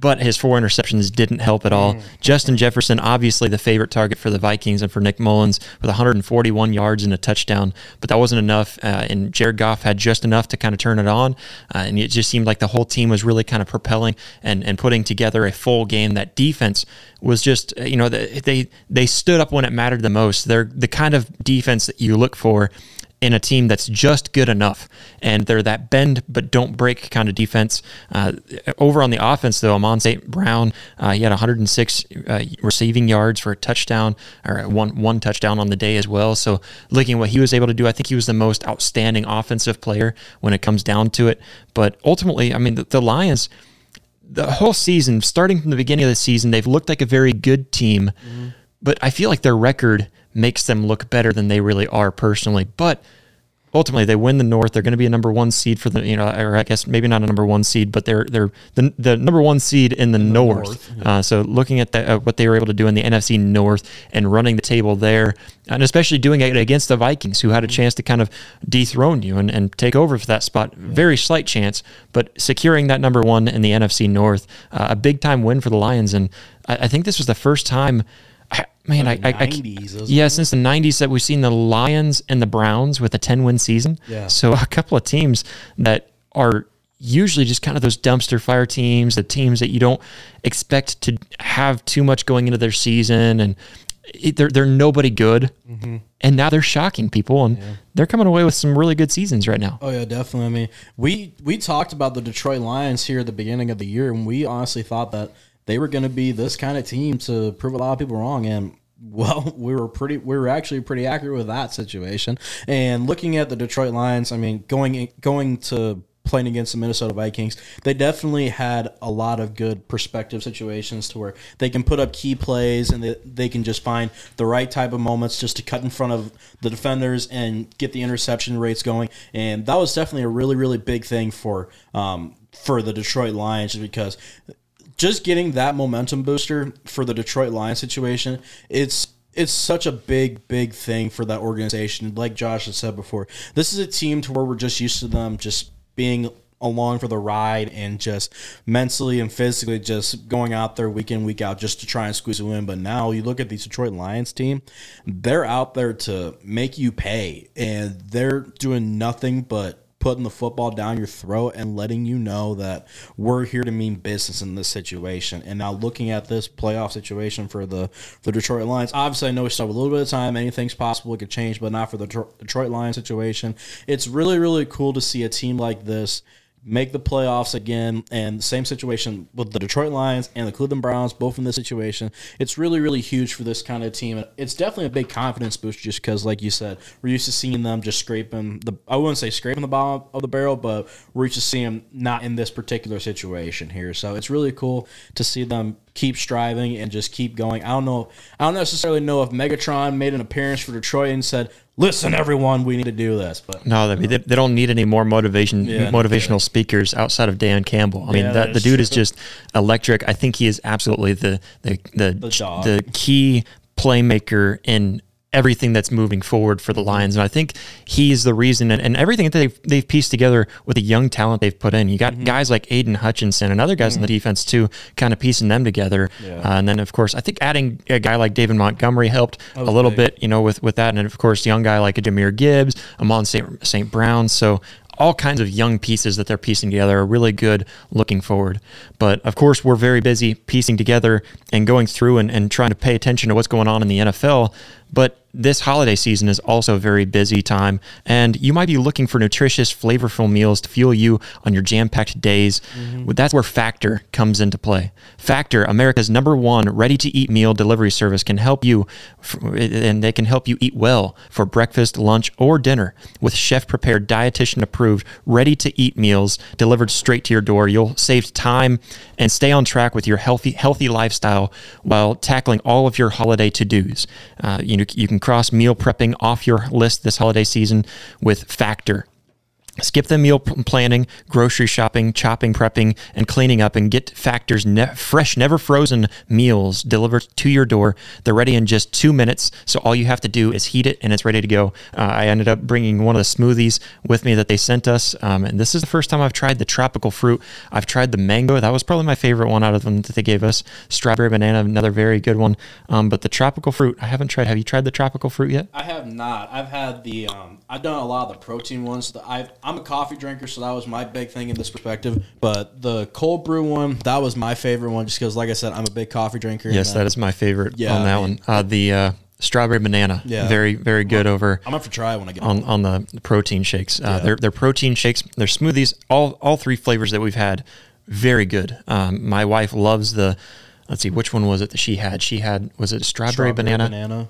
But his four interceptions didn't help at all. Justin Jefferson, obviously the favorite target for the Vikings and for Nick Mullens, with 141 yards and a touchdown. But that wasn't enough. Uh, and Jared Goff had just enough to kind of turn it on. Uh, and it just seemed like the whole team was really kind of propelling and, and putting together a full game. That defense was just, uh, you know, they, they stood up when it mattered the most. They're the kind of defense that you look for in a team that's just good enough. And they're that bend but don't break kind of defense. Uh, over on the offense, though, Amon St. Brown, uh, he had 106 uh, receiving yards for a touchdown, or one one touchdown on the day as well. So looking at what he was able to do, I think he was the most outstanding offensive player when it comes down to it. But ultimately, I mean, the, the Lions the whole season, starting from the beginning of the season, they've looked like a very good team, but I feel like their record makes them look better than they really are personally. But ultimately, they win the North. They're going to be a number one seed for the you know, or I guess maybe not a number one seed, but they're they're the, the number one seed in the North. uh, so looking at the, uh, what they were able to do in the NFC North and running the table there, and especially doing it against the Vikings, who had a chance to kind of dethrone you and, and take over for that spot. Very slight chance, but securing that number one in the NFC North, uh, a big time win for the Lions. And I, I think this was the first time. I, man, I, I, I 90s, isn't yeah, since the '90s that we've seen the Lions and the Browns with a 10 win season. Yeah. So a couple of teams that are usually just kind of those dumpster fire teams, the teams that you don't expect to have too much going into their season, and it, they're they're nobody good, mm-hmm. and now they're shocking people, and they're coming away with some really good seasons right now. Oh yeah, definitely. I mean, we we talked about the Detroit Lions here at the beginning of the year, and we honestly thought that they were going to be this kind of team to prove a lot of people wrong. And well, we were pretty, we were actually pretty accurate with that situation. And looking at the Detroit Lions, I mean, going going to playing against the Minnesota Vikings, they definitely had a lot of good perspective situations to where they can put up key plays and they, they can just find the right type of moments just to cut in front of the defenders and get the interception rates going. And that was definitely a really, really big thing for um, for the Detroit Lions because just getting that momentum booster for the Detroit Lions situation, it's it's such a big, big thing for that organization. Like Josh has said before, this is a team to where we're just used to them just being along for the ride and just mentally and physically just going out there week in week out just to try and squeeze a win. But now you look at the Detroit Lions team, they're out there to make you pay, and they're doing nothing but putting the football down your throat and letting you know that we're here to mean business in this situation. And now looking at this playoff situation for the the Detroit Lions, obviously I know we still have a little bit of time. Anything's possible; it could change, but not for the Detroit Lions situation. It's really really cool to see a team like this make the playoffs again and same situation with the Detroit Lions and the Cleveland Browns both in this situation it's really really huge for this kind of team. It's definitely a big confidence boost just because like you said we're used to seeing them just scraping the I wouldn't say scraping the bottom of the barrel but we're used to seeing them not in this particular situation here. So it's really cool to see them keep striving and just keep going. I don't know I don't necessarily know if Megatron made an appearance for Detroit and said listen, everyone, we need to do this. But No, they, they, they don't need any more motivation Yeah. motivational speakers outside of Dan Campbell. I mean, Yeah, that, the dude is just electric. I think he is absolutely the the the, dog. the key playmaker in everything that's moving forward for the Lions. And I think he's the reason and, and everything that they've they've pieced together with the young talent they've put in. You Mm-hmm. got guys like Aidan Hutchinson and other guys in the defense too, kind of piecing them together. Uh, and then of course, I think adding a guy like David Montgomery helped a little big. bit, you know, with with that. And of course, young guy like a Jahmyr Gibbs, Amon St. St. Brown. So all kinds of young pieces that they're piecing together are really good looking forward. But of course, we're very busy piecing together and going through and, and trying to pay attention to what's going on in the NFL. But this holiday season is also a very busy time, and you might be looking for nutritious, flavorful meals to fuel you on your jam packed days. Well, That's where Factor comes into play. Factor, America's number one ready to eat meal delivery service, can help you, f- and they can help you eat well for breakfast, lunch, or dinner with chef prepared, dietitian approved, ready to eat meals delivered straight to your door. You'll save time and stay on track with your healthy healthy lifestyle while tackling all of your holiday to dos. Uh, you you can cross meal prepping off your list this holiday season with Factor. Skip the meal planning, grocery shopping, chopping, prepping, and cleaning up, and get Factor's ne- fresh, never frozen meals delivered to your door. They're ready in just two minutes, so all you have to do is heat it, and it's ready to go. Uh, I ended up bringing one of the smoothies with me that they sent us, um, and this is the first time I've tried the tropical fruit. I've tried the mango; that was probably my favorite one out of them that they gave us. Strawberry banana, another very good one. Um, but the tropical fruit, I haven't tried. Have you tried the tropical fruit yet? I have not. I've had the. Um, I've done a lot of the protein ones. The, I've, I'm a coffee drinker, so that was my big thing in this perspective. But the cold brew one, that was my favorite one, just because, like I said, I'm a big coffee drinker. Yes, uh, that is my favorite Yeah, on that I one. Uh, the uh, strawberry banana, Yeah. very very good over I'm up for try when I get on on the protein shakes. Uh, Yeah. They're they're protein shakes. They're smoothies. All all three flavors that we've had, very good. Um, my wife loves the. Let's see, which one was it that she had? She had was it strawberry, banana? banana.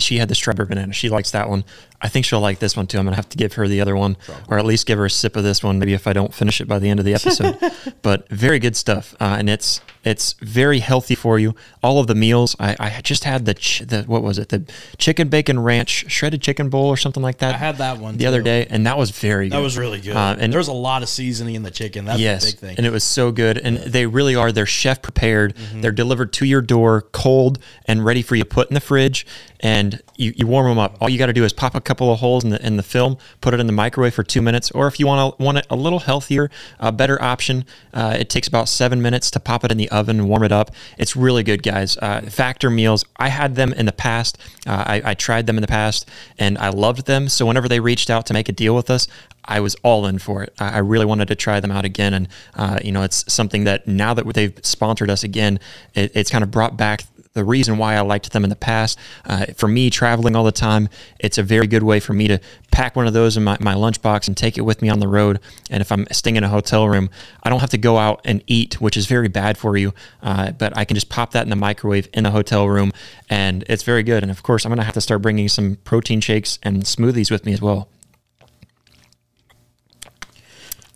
She had the strawberry banana. She likes that one. I think she'll like this one too. I'm gonna have to give her the other one, or at least give her a sip of this one. Maybe if I don't finish it by the end of the episode. but very good stuff, uh, and it's it's very healthy for you. All of the meals. I, I just had the ch- the what was it? The chicken bacon ranch shredded chicken bowl or something like that. I had that one the other day, and that was very good. That was really good. Uh, and there's a lot of seasoning in the chicken. That's yes, the big thing. and it was so good. And they really are. They're chef prepared. Mm-hmm. They're delivered to your door, cold and ready for you to put in the fridge. And you, you warm them up. All you got to do is pop a couple of holes in the in the film, put it in the microwave for two minutes. Or if you want to want it a little healthier, a better option, uh, it takes about seven minutes to pop it in the oven and warm it up. It's really good, guys. Uh, Factor meals. I had them in the past. Uh, I, I tried them in the past, and I loved them. So whenever they reached out to make a deal with us, I was all in for it. I really wanted to try them out again, and uh, you know, it's something that now that they've sponsored us again, it, it's kind of brought back the reason why I liked them in the past. Uh, for me, traveling all the time, it's a very good way for me to pack one of those in my, my lunchbox and take it with me on the road. And if I'm staying in a hotel room, I don't have to go out and eat, which is very bad for you. Uh, but I can just pop that in the microwave in the hotel room, and it's very good. And of course, I'm going to have to start bringing some protein shakes and smoothies with me as well.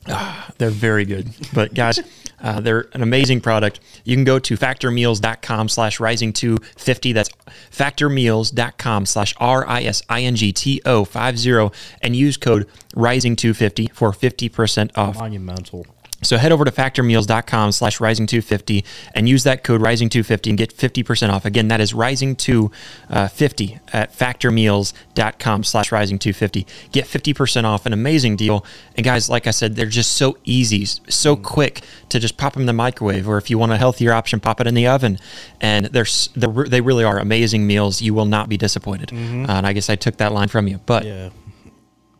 Ah, they're very good. But guys, uh, they're an amazing product. You can go to factormeals.com slash rising to 50. That's factormeals.com slash R I S I N G T O 50 and use code RISINGTO50 for 50% off. Monumental. So head over to factormeals.com slash risingto50 and use that code RISINGTO50 and get 50% off. Again, that is RISINGTO50 at factormeals.com slash risingto50. Get 50% off, an amazing deal. And guys, like I said, they're just so easy, so quick to just pop them in the microwave. Or if you want a healthier option, pop it in the oven. And they're, they're they really are amazing meals. You will not be disappointed. Uh, and I guess I took that line from you. But Yeah.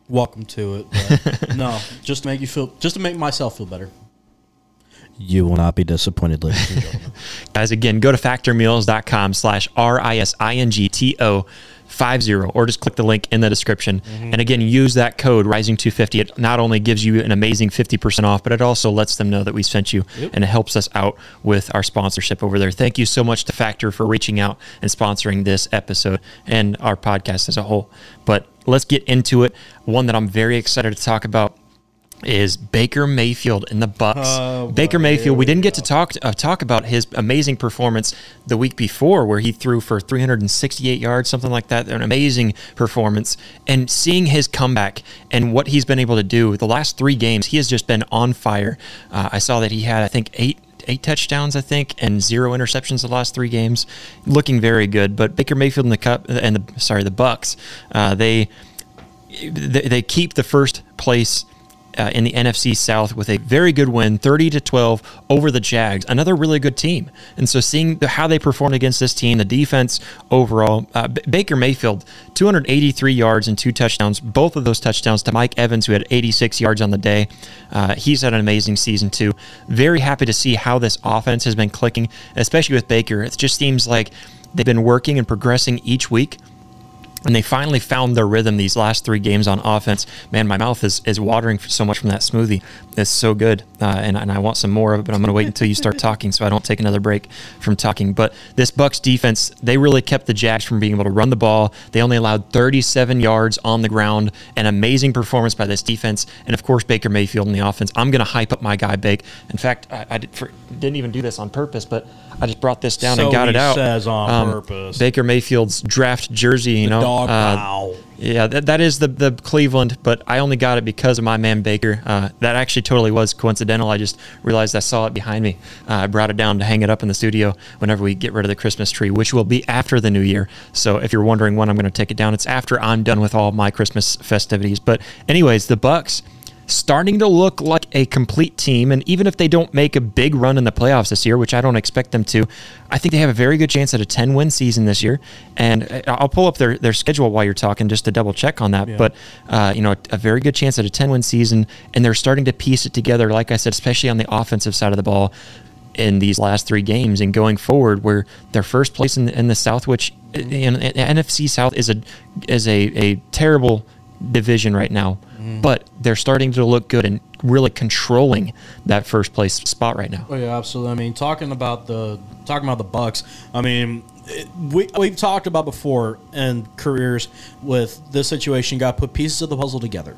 Welcome to it. but no, just to make you feel, just to make myself feel better. You will not be disappointed, ladies and gentlemen. Guys, again, go to factormeals.com slash R-I-S-I-N-G-T-O 50 or just click the link in the description. Mm-hmm. And again, use that code RISINGTO50. It not only gives you an amazing 50% off, but it also lets them know that we sent you and it helps us out with our sponsorship over there. Thank you so much to Factor for reaching out and sponsoring this episode and our podcast as a whole. But let's get into it. One that I'm very excited to talk about is Baker Mayfield in the Bucks. Oh, Baker Mayfield. We we didn't get to talk uh, talk about his amazing performance the week before, where he threw for 368 yards, something like that. An amazing performance, and seeing his comeback and what he's been able to do the last three games, he has just been on fire. Uh, I saw that he had, I think, eight eight touchdowns, I think, and zero interceptions the last three games, looking very good. But Baker Mayfield and the cup and the sorry the Bucks, uh, they they, they keep the first place uh, in the NFC South with a very good win, 30 to 12 over the Jags. Another really good team. And so seeing how they performed against this team, the defense overall, uh, B- Baker Mayfield, 283 yards and two touchdowns. Both of those touchdowns to Mike Evans, who had 86 yards on the day. Uh, he's had an amazing season too. Very happy to see how this offense has been clicking, especially with Baker. It just seems like they've been working and progressing each week and they finally found their rhythm these last three games on offense. Man, my mouth is, is watering so much from that smoothie. It's so good, uh, and, and I want some more of it. But I'm going to wait until you start talking, so I don't take another break from talking. But this Bucks defense, they really kept the Jags from being able to run the ball. They only allowed 37 yards on the ground. An amazing performance by this defense, and of course Baker Mayfield in the offense. I'm going to hype up my guy, Bake. In fact, I, I did for, didn't even do this on purpose, but I just brought this down So and got it out. Um, says on purpose. Baker Mayfield's draft jersey, you know, Dog uh, yeah, that, that is the the Cleveland, but I only got it because of my man Baker. Uh, that actually totally was coincidental. I just realized I saw it behind me. Uh, I brought it down to hang it up in the studio whenever we get rid of the Christmas tree, which will be after the new year. So if you're wondering when I'm going to take it down, it's after I'm done with all my Christmas festivities. But anyways, the Bucks starting to look like a complete team. And even if they don't make a big run in the playoffs this year, which I don't expect them to, I think they have a very good chance at a 10 win season this year. And uh, I'll pull up their, their schedule while you're talking just to double check on that. But, uh, you know, a very good chance at a 10 win season. And they're starting to piece it together, like I said, especially on the offensive side of the ball in these last three games and going forward where their first place in the, in the South, which in, in, NFC South is a is a, a terrible division right now, Mm-hmm. but they're starting to look good and really controlling that first place spot right now. Oh yeah, absolutely. I mean, talking about the talking about the Bucks. I mean, it, we we've talked about before in careers with this situation. Got put pieces of the puzzle together,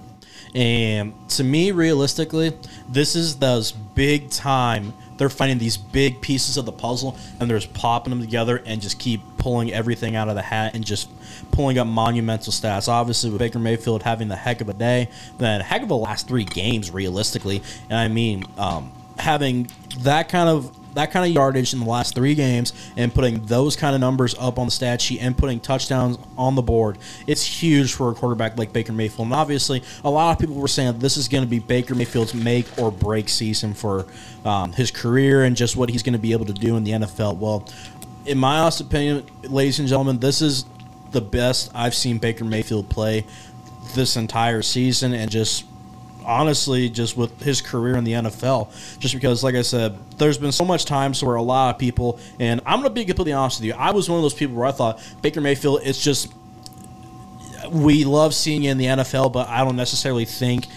and to me, realistically, this is those big time. They're finding these big pieces of the puzzle, and they're just popping them together and just keep pulling everything out of the hat and just pulling up monumental stats. Obviously, with Baker Mayfield having the heck of a day, then heck of a last three games, realistically. And I mean, um, having that kind of that kind of yardage in the last three games and putting those kind of numbers up on the stat sheet and putting touchdowns on the board, it's huge for a quarterback like Baker Mayfield. And obviously, a lot of people were saying this is going to be Baker Mayfield's make or break season for um, his career and just what he's going to be able to do in the NFL. Well, in my honest opinion, ladies and gentlemen, this is the best I've seen Baker Mayfield play this entire season and just honestly just with his career in the NFL just because like I said there's been so much times where a lot of people and I'm going to be completely honest with you I was one of those people where I thought Baker Mayfield it's just we love seeing you in the NFL but I don't necessarily think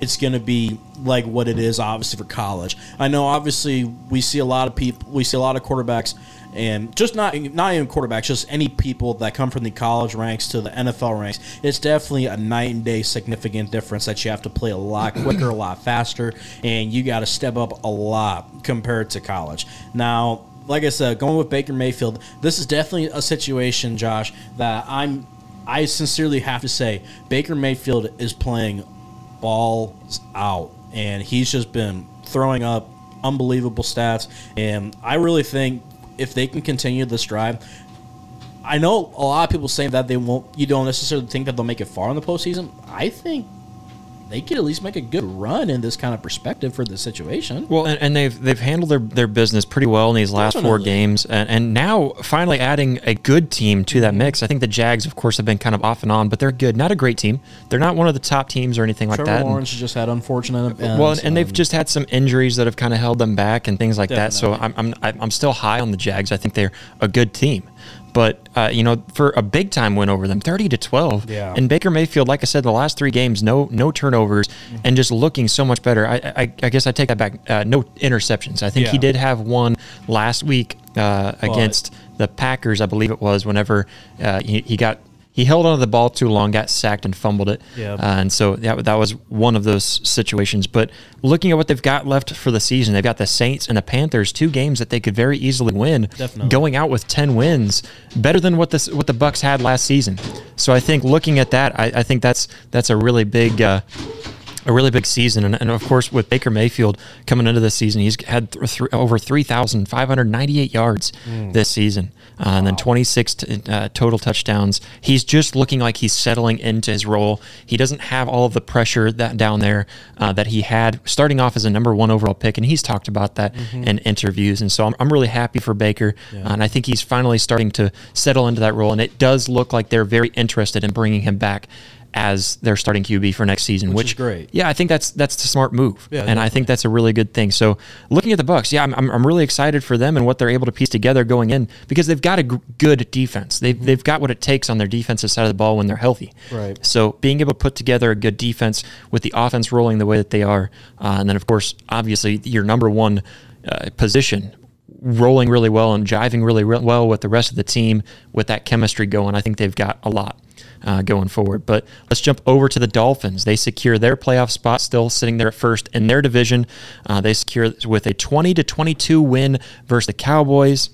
it's going to be like what it is obviously for college. I know obviously we see a lot of people we see a lot of quarterbacks and just not not even quarterbacks, just any people that come from the college ranks to the NFL ranks. It's definitely a night and day significant difference that you have to play a lot quicker, a lot faster, and you got to step up a lot compared to college. Now, like I said, going with Baker Mayfield, this is definitely a situation, Josh, that I'm I sincerely have to say Baker Mayfield is playing balls out, and he's just been throwing up unbelievable stats. And I really think if they can continue this drive, I know a lot of people saying that they won't. You don't necessarily think that they'll make it far in the postseason. I think they could at least make a good run in this kind of perspective for the situation. Well, and, and they've they've handled their, their business pretty well in these last four games, and, and now finally adding a good team to that mix. I think the Jags, of course, have been kind of off and on, but they're good. Not a great team. They're not one of the top teams or anything like Trevor that. And- Lawrence just had unfortunate events. well, and, and they've um, just had some injuries that have kind of held them back and things like that. So I'm, I'm I'm still high on the Jags. I think they're a good team, but uh, you know, for a big time win over them, thirty to twelve. Yeah. And Baker Mayfield, like I said, the last three games, no no turnovers, Mm-hmm. and just looking so much better. I I, I guess I take that back. Uh, no interceptions. I think he did have one last week uh, against the Packers, I believe it was. Whenever uh, he, he got he held onto the ball too long, got sacked, and fumbled it. Yeah. Uh, and so that that was one of those situations. But looking at what they've got left for the season, they've got the Saints and the Panthers, two games that they could very easily win. Definitely. Going out with ten wins, better than what this what the Bucks had last season. So I think looking at that, I, I think that's that's a really big. Uh, a really big season, and, and of course with Baker Mayfield coming into this season, he's had th- th- over three thousand five hundred ninety-eight yards this season, uh, and then twenty-six t- uh, total touchdowns. He's just looking like he's settling into his role. He doesn't have all of the pressure that down there uh, that he had starting off as a number one overall pick, and he's talked about that in interviews. And so I'm, I'm really happy for Baker, uh, and I think he's finally starting to settle into that role. And it does look like they're very interested in bringing him back as their starting QB for next season, which, is great. Yeah, I think that's that's the smart move, Yeah, and I think that's a really good thing. So, looking at the Bucks, yeah, I'm, I'm, really excited for them and what they're able to piece together going in because they've got a g- good defense. They've they've got what it takes on their defensive side of the ball when they're healthy. Right. So, being able to put together a good defense with the offense rolling the way that they are, uh, and then of course, obviously, your number one uh, position rolling really well and jiving really re- well with the rest of the team with that chemistry going. I think they've got a lot uh, going forward. But let's jump over to the Dolphins. They secure their playoff spot, still sitting there at first in their division. Uh, they secure with a 20 to 22 win versus the Cowboys.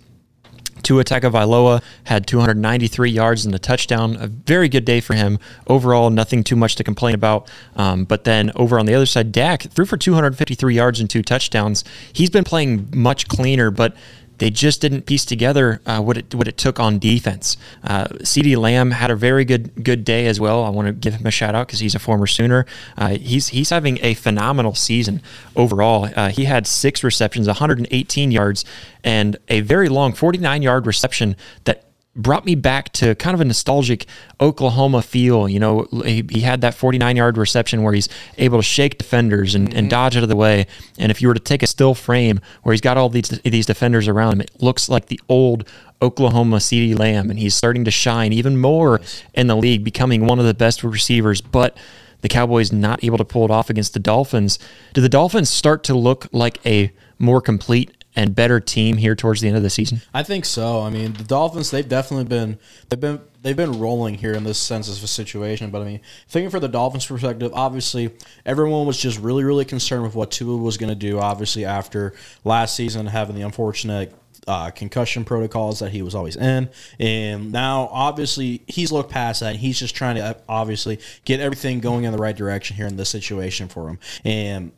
Tua Tagovailoa had 293 yards and a touchdown. A very good day for him. Overall, nothing too much to complain about. Um, but then over on the other side, Dak threw for 253 yards and two touchdowns. He's been playing much cleaner, but they just didn't piece together uh, what it what it took on defense. Uh, CeeDee Lamb had a very good good day as well. I want to give him a shout out because he's a former Sooner. Uh, he's he's having a phenomenal season overall. Uh, he had six receptions, 118 yards, and a very long 49 yard reception that brought me back to kind of a nostalgic Oklahoma feel. You know, he, he had that 49 yard reception where he's able to shake defenders and, and mm-hmm. dodge out of the way. And if you were to take a still frame where he's got all these these defenders around him, it looks like the old Oklahoma CeeDee Lamb, and he's starting to shine even more in the league, becoming one of the best receivers. But the Cowboys not able to pull it off against the Dolphins. Do the Dolphins start to look like a more complete and better team here towards the end of the season? I think so. I mean, the Dolphins they've definitely been they've been they've been rolling here in this sense of a situation. But I mean, thinking for the Dolphins' perspective, obviously everyone was just really really concerned with what Tua was going to do. Obviously, after last season having the unfortunate. Uh, concussion protocols that he was always in, and now obviously he's looked past that. He's just trying to obviously get everything going in the right direction here in this situation for him. And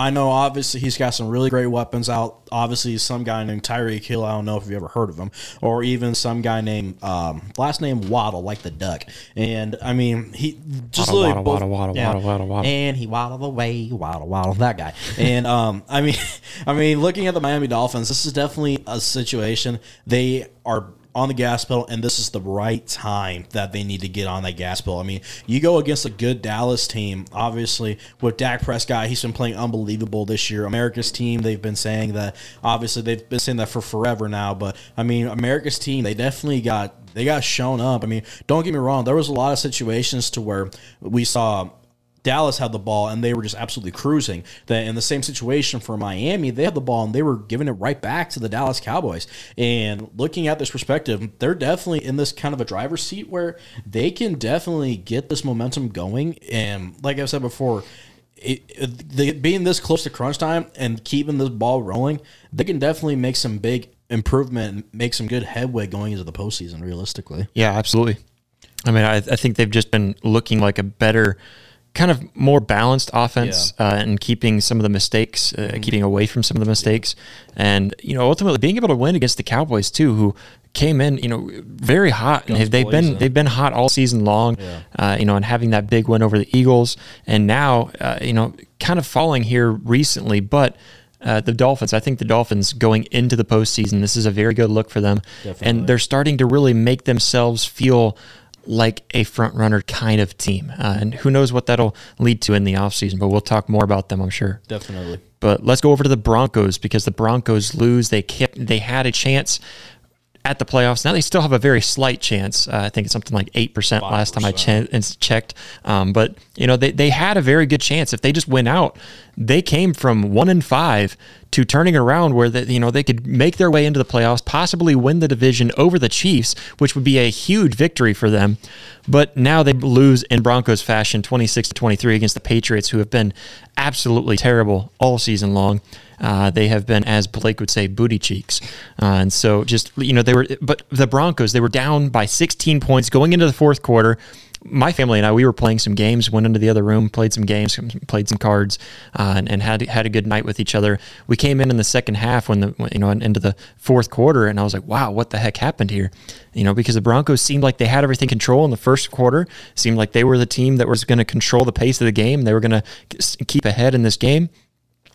I know obviously he's got some really great weapons out. Obviously, some guy named Tyreek Hill. I don't know if you've ever heard of him, or even some guy named um, last name Waddle, like the duck. And I mean, he just Waddle, literally waddle, both- waddle, waddle, waddle, waddle, waddle. and he waddled away, waddle, waddle, that guy. And um, I mean, I mean, looking at the Miami Dolphins, this is definitely a situation they are on the gas pedal, and this is the right time that they need to get on that gas pedal. I mean, you go against a good Dallas team, obviously with Dak Prescott, he's been playing unbelievable this year. America's team, they've been saying that. Obviously, they've been saying that for forever now, but I mean, America's team, they definitely got they got shown up. I mean, don't get me wrong, there was a lot of situations to where we saw Dallas had the ball and they were just absolutely cruising. In the same situation for Miami, they had the ball and they were giving it right back to the Dallas Cowboys. And looking at this perspective, they're definitely in this kind of a driver's seat where they can definitely get this momentum going. And like I said before, it, it, being this close to crunch time and keeping this ball rolling, they can definitely make some big improvement and make some good headway going into the postseason. Realistically, Yeah, absolutely. I mean, I, I think they've just been looking like a better, kind of more balanced offense uh, and keeping some of the mistakes, uh, keeping away from some of the mistakes. And, you know, ultimately being able to win against the Cowboys, too, who came in, you know, very hot. And they've, they've been they've been hot all season long, uh, you know, and having that big win over the Eagles. And now, uh, you know, kind of falling here recently, but. Uh, the Dolphins, I think the Dolphins going into the postseason, this is a very good look for them. And they're starting to really make themselves feel like a front runner kind of team. Uh, and who knows what that'll lead to in the offseason, but we'll talk more about them, I'm sure. definitely. But let's go over to the Broncos because the Broncos lose. They kept, they had a chance at the playoffs. Now they still have a very slight chance. Uh, I think it's something like eight percent last time I che- checked. Um, but You know, they, they had a very good chance. If they just went out, they came from one and five to turning around where they, you know they could make their way into the playoffs, possibly win the division over the Chiefs, which would be a huge victory for them. But now they lose in Broncos fashion, 26 to 23 against the Patriots, who have been absolutely terrible all season long. Uh, they have been, as Blake would say, booty cheeks. Uh, and so just, you know, they were, but the Broncos, they were down by 16 points going into the fourth quarter my family and I, we were playing some games, went into the other room, played some games, played some cards, uh, and, and, had had a good night with each other. We came in in the second half when the you know into the fourth quarter, and I was like, wow, what the heck happened here? You know, because the Broncos seemed like they had everything control in the first quarter. Seemed like they were the team that was going to control the pace of the game. They were going to keep ahead in this game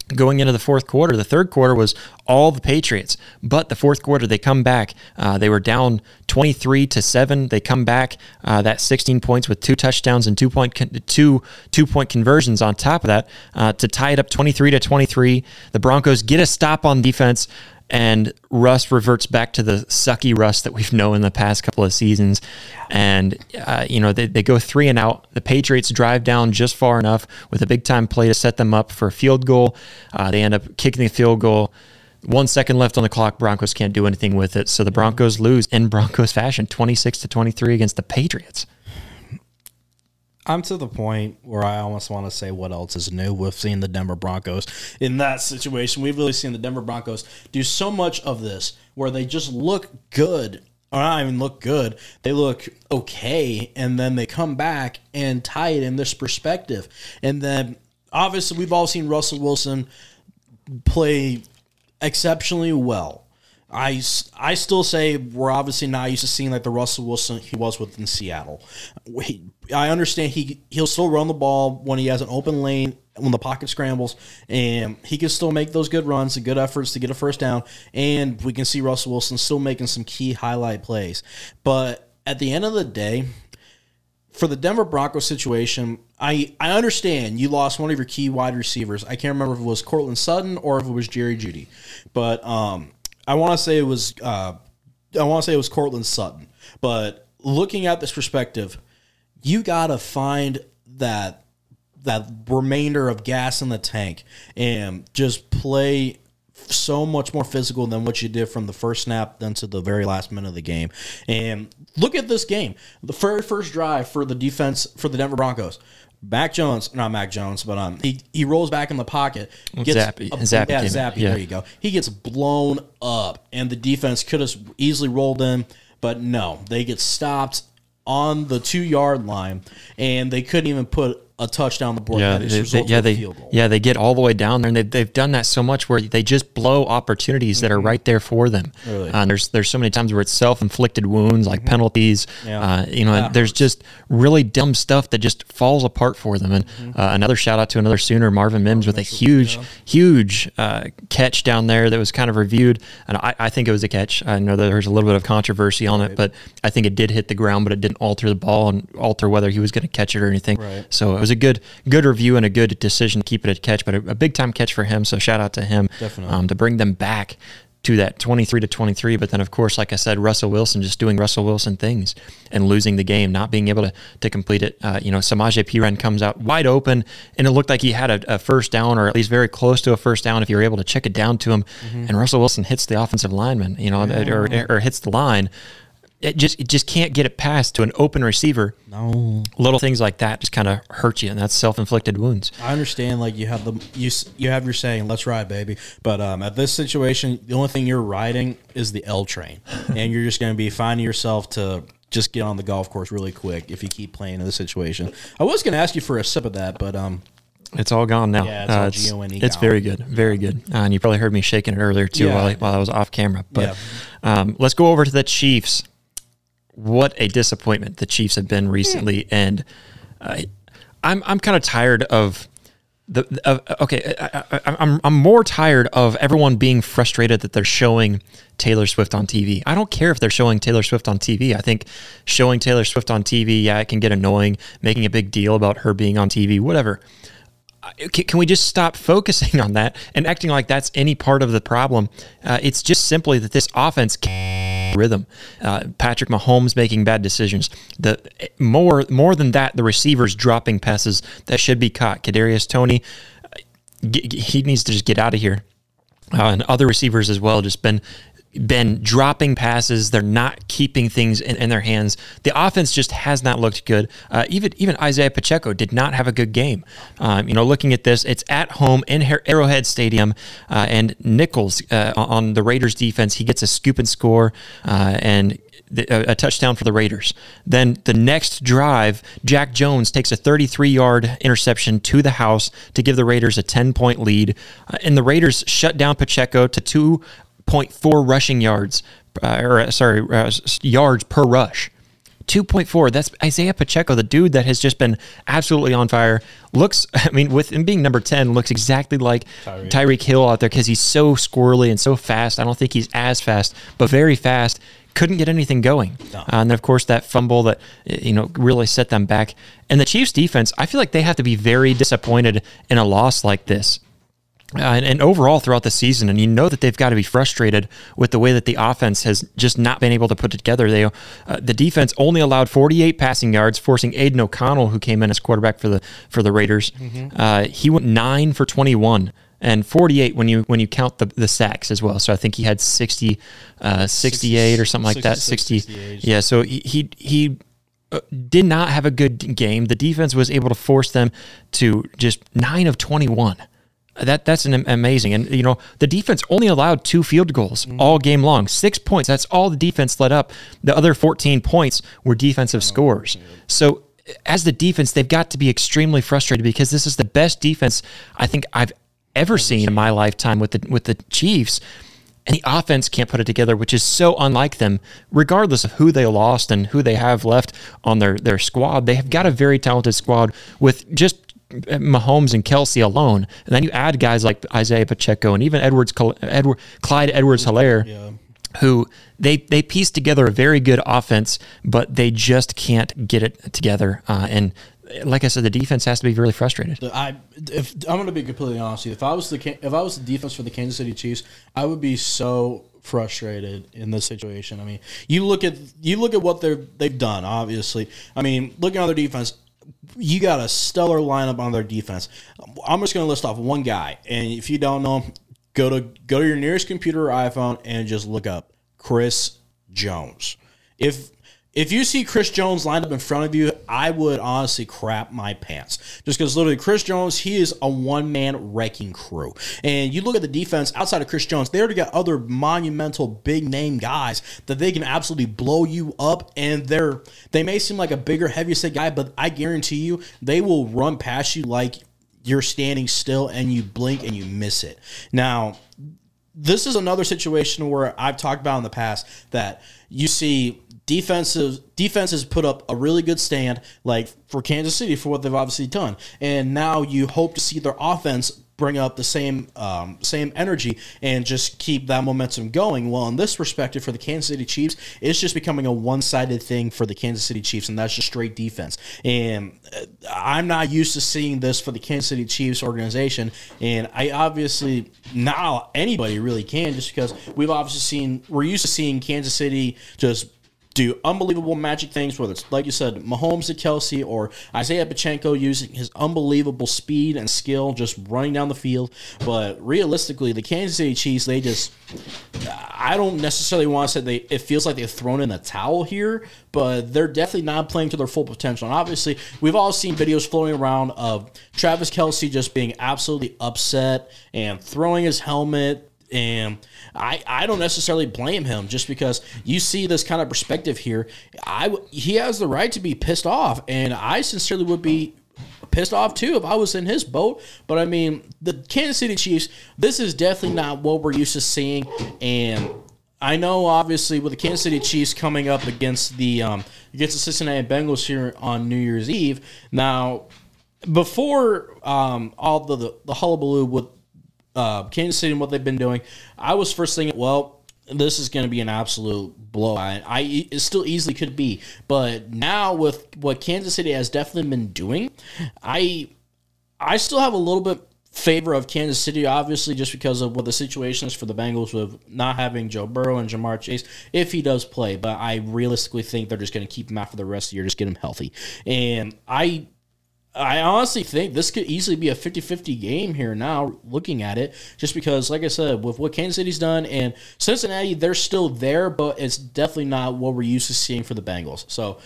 going into the fourth quarter. The third quarter was all the Patriots, but the fourth quarter they come back. Uh, they were down 23 to seven. They come back uh, that 16 points with two touchdowns and two point con- two two point conversions on top of that uh, to tie it up 23 to 23. The Broncos get a stop on defense and Russ reverts back to the sucky Russ that we've known in the past couple of seasons. And, uh, you know, they, they go three and out. The Patriots drive down just far enough with a big time play to set them up for a field goal. Uh, they end up kicking the field goal. One second left on the clock. Broncos can't do anything with it. So the Broncos lose in Broncos fashion, 26 to 23 against the Patriots. I'm to the point where I almost want to say what else is new We've seen the Denver Broncos in that situation. We've really seen the Denver Broncos do so much of this where they just look good. Or not even look good. They look okay, and then they come back and tie it in this perspective. And then obviously we've all seen Russell Wilson play exceptionally well I, I still say we're obviously not used to seeing like the Russell Wilson he was with in Seattle. I understand he he'll still run the ball when he has an open lane when the pocket scrambles, and he can still make those good runs and good efforts to get a first down. And we can see Russell Wilson still making some key highlight plays. But at the end of the day, for the Denver Broncos situation, I, I understand you lost one of your key wide receivers. I can't remember if it was Courtland Sutton or if it was Jerry Jeudy, but um, I want to say it was uh, I want to say it was Courtland Sutton. But looking at this perspective, you got to find that that remainder of gas in the tank and just play so much more physical than what you did from the first snap then to the very last minute of the game. And look at this game. The very first drive for the defense for the Denver Broncos. Mac Jones, not Mac Jones, but um, he he rolls back in the pocket. Gets Zappe, a, Zappe yeah, Zappe. Yeah. There you go. He gets blown up, and the defense could have easily rolled in, but no, they get stopped on the two yard line, and they couldn't even put a touchdown the board. Yeah, they, they, yeah, they yeah they get all the way down there, and they've, they've done that so much where they just blow opportunities mm-hmm. that are mm-hmm. right there for them. Really? Uh, there's there's so many times where it's self inflicted wounds like mm-hmm. penalties. Yeah. Uh, you know, there's just really dumb stuff that just falls apart for them. And mm-hmm. uh, another shout out to another Sooner, Marvin Mims, with a huge huge uh, catch down there that was kind of reviewed, and I, I think it was a catch. I know that there's a little bit of controversy on right. it, but I think it did hit the ground, but it didn't alter the ball and alter whether he was going to catch it or anything. Right. So was a good good review and a good decision to keep it a catch, but a, a big time catch for him. So shout out to him. Um, to bring them back to that 23 to 23. But then, of course, like I said, Russell Wilson just doing Russell Wilson things and losing the game, not being able to, to complete it. Uh, you know, Samaje Perine comes out wide open, and it looked like he had a, a, first down or at least very close to a first down if you were able to check it down to him. Mm-hmm. And Russell Wilson hits the offensive lineman, you know, yeah. or, or hits the line it just it just can't get it past to an open receiver. No, little things like that just kind of hurt you, and that's self inflicted wounds. I understand, like you have the you you have your saying, "Let's ride, baby," but um, at this situation, the only thing you're riding is the L train, and you're just going to be finding yourself to just get on the golf course really quick if you keep playing in this situation. I was going to ask you for a sip of that, but um, it's all gone now. Yeah, it's, uh, it's, it's very good, very good. Uh, and you probably heard me shaking it earlier too yeah. while, I, while I was off camera. But yeah. um, let's go over to the Chiefs what a disappointment the Chiefs have been recently, and uh, I'm I'm kind of tired of the uh, okay. I, am I'm I'm more tired of everyone being frustrated that they're showing Taylor Swift on TV. I don't care if they're showing Taylor Swift on TV. I think showing Taylor Swift on TV, yeah, it can get annoying. Making a big deal about her being on TV, whatever. Can we just stop focusing on that and acting like that's any part of the problem? Uh, it's just simply that this offense. Can- rhythm. Uh, Patrick Mahomes making bad decisions. The more more than that, the receivers dropping passes that should be caught. Kadarius Toney, uh, he needs to just get out of here. Uh, and other receivers as well, just been been dropping passes. They're not keeping things in, in their hands. The offense just has not looked good. Uh, even even Isaiah Pacheco did not have a good game. Um, you know, looking at this, it's at home in Arrowhead Stadium, uh, and Nichols uh, on the Raiders defense, he gets a scoop and score, uh, and a, a touchdown for the Raiders. Then the next drive, Jack Jones takes a 33 yard interception to the house to give the Raiders a 10 point lead. Uh, and the Raiders shut down Pacheco to two 2.4 rushing yards, uh, or uh, sorry, uh, yards per rush. 2.4. That's Isaiah Pacheco, the dude that has just been absolutely on fire. Looks, I mean, with him being number 10, looks exactly like Tyreek, Tyreek Hill out there because he's so squirrely and so fast. I don't think he's as fast, but very fast. Couldn't get anything going. No. Uh, and of course, that fumble that, you know, really set them back. And the Chiefs defense, I feel like they have to be very disappointed in a loss like this. Uh, and, and, overall throughout the season, and you know that they've got to be frustrated with the way that the offense has just not been able to put it together. They, uh, the defense only allowed 48 passing yards, forcing Aidan O'Connell, who came in as quarterback for the for the Raiders. Mm-hmm. Uh, he went nine for 21 and 48 when you when you count the, the sacks as well. So I think he had 60, uh, 68 or something like that. 60, yeah. So he he. he uh, did not have a good game. The defense was able to force them to just nine of 21 that that's an amazing. And you know, the defense only allowed two field goals mm-hmm. all game long. 6 points. That's all the defense let up. The other 14 points were defensive scores. So as the defense, they've got to be extremely frustrated because this is the best defense I think I've ever seen in my lifetime with the with the Chiefs. And the offense can't put it together, which is so unlike them, regardless of who they lost and who they have left on their, their squad. They have got a very talented squad with just Mahomes and Kelce alone, and then you add guys like Isaiah Pacheco and even Edwards, Edward, Clyde Edwards-Helaire, yeah. who they they piece together a very good offense, but they just can't get it together. Uh, and like I said, the defense has to be really frustrated. I, if I'm going to be completely honest with you, if I was the if I was the defense for the Kansas City Chiefs, I would be so frustrated in this situation. I mean, you look at you look at what they're they've done. Obviously, I mean, looking at their defense, you got a stellar lineup on their defense. I'm just going to list off one guy, and if you don't know, go to go to your nearest computer or iPhone and just look up Chris Jones. If if you see Chris Jones lined up in front of you, I would honestly crap my pants. Just because literally Chris Jones, he is a one man wrecking crew. And you look at the defense outside of Chris Jones, they already got other monumental big name guys that they can absolutely blow you up. And they're they may seem like a bigger, heavier set guy, but I guarantee you they will run past you like you're standing still and you blink and you miss it. Now, this is another situation where I've talked about in the past that you see defensive defenses put up a really good stand like for Kansas City for what they've obviously done. And now you hope to see their offense bring up the same um, same energy and just keep that momentum going. Well in this perspective for the Kansas City Chiefs it's just becoming a one-sided thing for the Kansas City Chiefs and that's just straight defense. And uh, I'm not used to seeing this for the Kansas City Chiefs organization and I obviously not anybody really can just because we've obviously seen we're used to seeing Kansas City just do unbelievable magic things, whether it's, like you said, Mahomes to Kelce or Isaiah Pacheco using his unbelievable speed and skill just running down the field. But realistically, the Kansas City Chiefs, they just, I don't necessarily want to say they, it feels like they've thrown in the towel here, but they're definitely not playing to their full potential. And obviously, we've all seen videos floating around of Travis Kelce just being absolutely upset and throwing his helmet and I, I don't necessarily blame him just because you see this kind of perspective here. I he has the right to be pissed off, and I sincerely would be pissed off too if I was in his boat. But I mean, the Kansas City Chiefs, this is definitely not what we're used to seeing, and I know obviously with the Kansas City Chiefs coming up against the um, against the Cincinnati Bengals here on New Year's Eve. Now, before um, all the, the the hullabaloo with uh, Kansas City and what they've been doing, I was first thinking, well, this is going to be an absolute blowout. I it still easily could be, but now with what Kansas City has definitely been doing, I I still have a little bit favor of Kansas City, obviously, just because of what the situation is for the Bengals with not having Joe Burrow and Ja'Marr Chase, if he does play. But I realistically think they're just going to keep him out for the rest of the year, just get him healthy. And I I honestly think this could easily be a 50 50 game here now, looking at it, just because, like I said, with what Kansas City's done and Cincinnati, they're still there, but it's definitely not what we're used to seeing for the Bengals. So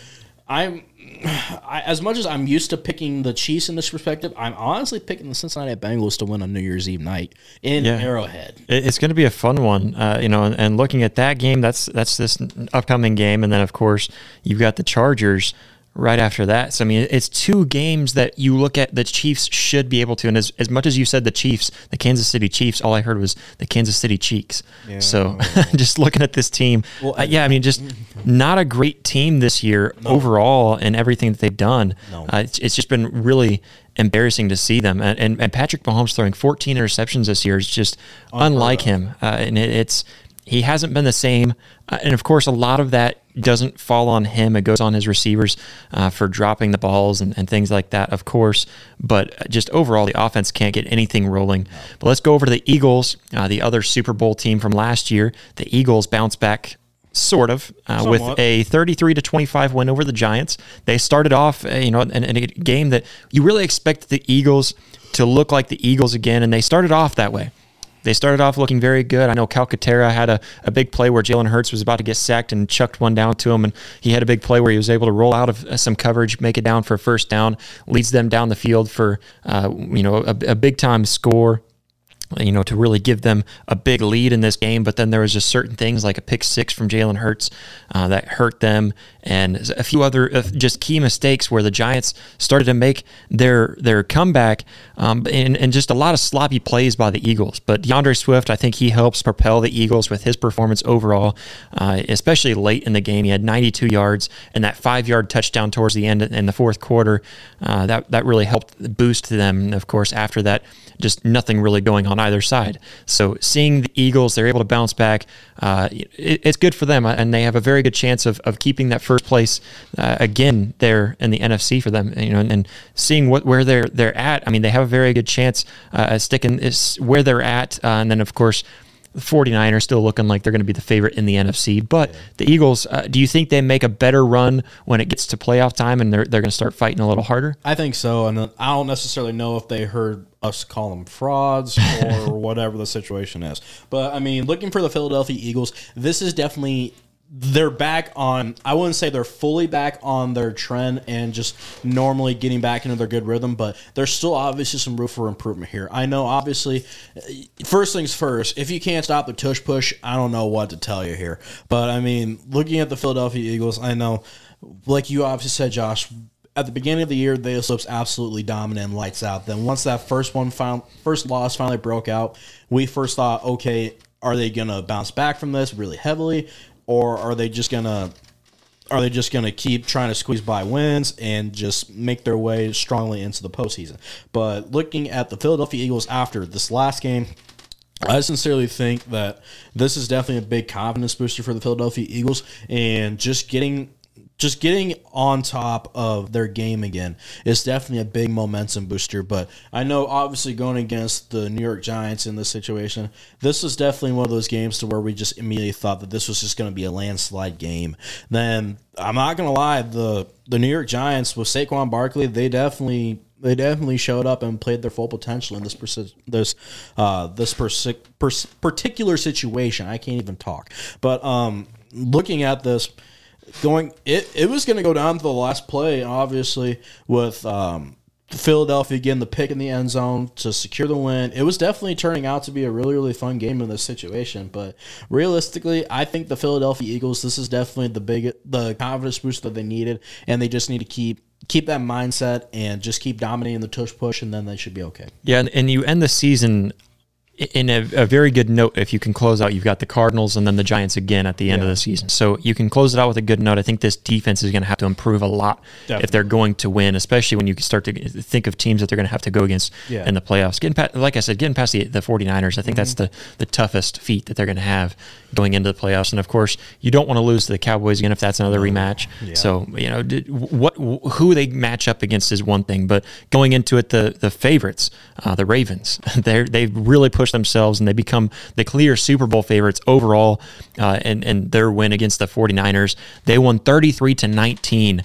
I'm, I, as much as I'm used to picking the Chiefs in this perspective, I'm honestly picking the Cincinnati Bengals to win on New Year's Eve night in Yeah. Arrowhead. It's going to be a fun one, uh, you know. And, and looking at that game, that's that's this upcoming game, and then of course you've got the Chargers right after that. So I mean, it's two games that you look at the Chiefs should be able to. And as, as much as you said the Chiefs, the Kansas City Chiefs, all I heard was the Kansas City Cheeks. So just looking at this team, uh, yeah, I mean, just not a great team this year overall and everything that they've done. No. Uh, it's, it's just been really embarrassing to see them. And, and, and Patrick Mahomes throwing 14 interceptions this year is just unlike him. Uh, and it, it's he hasn't been the same. Uh, and of course, a lot of that doesn't fall on him. It goes on his receivers uh, for dropping the balls and, and things like that, of course. But just overall, the offense can't get anything rolling. But let's go over to the Eagles, uh, the other Super Bowl team from last year. The Eagles bounce back sort of uh, with a 33 to 25 win over the Giants. They started off, uh, you know, in, in a game that you really expect the Eagles to look like the Eagles again, and they started off that way. They started off looking very good. I know Calcaterra had a, a big play where Jalen Hurts was about to get sacked and chucked one down to him, and he had a big play where he was able to roll out of uh, some coverage, make it down for a first down, leads them down the field for uh, you know a, a big time score you know, to really give them a big lead in this game. But then there was just certain things like a pick six from Jalen Hurts uh, that hurt them, and a few other uh, just key mistakes where the Giants started to make their their comeback, um, and, and just a lot of sloppy plays by the Eagles. But D'Andre Swift, I think he helps propel the Eagles with his performance overall, uh, especially late in the game. He had 92 yards and that five yard touchdown towards the end in the fourth quarter. Uh, that that really helped boost them. Of course, after that, just nothing really going on either side. So seeing the Eagles, they're able to bounce back. Uh, it, it's good for them, and they have a very good chance of, of keeping that first place uh, again there in the NFC for them. You know, and, and seeing what where they're they're at. I mean, they have a very good chance uh, sticking where they're at, uh, and then of course. The 49ers still looking like they're going to be the favorite in the NFC. But the Eagles, uh, do you think they make a better run when it gets to playoff time and they're, they're going to start fighting a little harder? I think so, and uh, I don't necessarily know if they heard us call them frauds or whatever the situation is. But I mean, looking for the Philadelphia Eagles, this is definitely they're back on. I wouldn't say they're fully back on their trend and just normally getting back into their good rhythm, but there's still obviously some room for improvement here. I know, obviously, first things first. If you can't stop the tush push, I don't know what to tell you here. But I mean, looking at the Philadelphia Eagles, I know, like you obviously said, Josh at the beginning of the year, they was absolutely dominant lights out. Then once that first one, found, first loss finally broke out, we first thought, okay, are they gonna bounce back from this really heavily, or are they just gonna are they just gonna keep trying to squeeze by wins and just make their way strongly into the postseason? But looking at the Philadelphia Eagles after this last game, I sincerely think that this is definitely a big confidence booster for the Philadelphia Eagles, and just getting just getting on top of their game again is definitely a big momentum booster. But I know, obviously, going against the New York Giants in this situation, this was definitely one of those games to where we just immediately thought that this was just going to be a landslide game. Then I'm not going to lie, the the New York Giants with Saquon Barkley, they definitely they definitely showed up and played their full potential in this persi- this uh, this persi- pers- particular situation. I can't even talk, but um, looking at this, going it it was going to go down to the last play, obviously with um, Philadelphia getting the pick in the end zone to secure the win. It was definitely turning out to be a really really fun game in this situation, but realistically, I think the Philadelphia Eagles this is definitely the big the confidence boost that they needed, and they just need to keep keep that mindset and just keep dominating the tush push, and then they should be okay. Yeah, and, and you end the season in a, a, very good note, if you can close out, you've got the Cardinals and then the Giants again at the end yeah. of the season. So you can close it out with a good note. I think this defense is going to have to improve a lot Definitely. if they're going to win, especially when you start to think of teams that they're going to have to go against yeah. in the playoffs. Getting past, like I said, getting past the, the 49ers, I think mm-hmm. that's the, the toughest feat that they're going to have going into the playoffs. And of course, you don't want to lose to the Cowboys again if that's another rematch. Yeah. So, you know, what who they match up against is one thing, but going into it, the, the favorites, uh, the Ravens, they they've really pushed themselves and they become the clear Super Bowl favorites overall uh, in, in their win against the 49ers. They won 33 to 19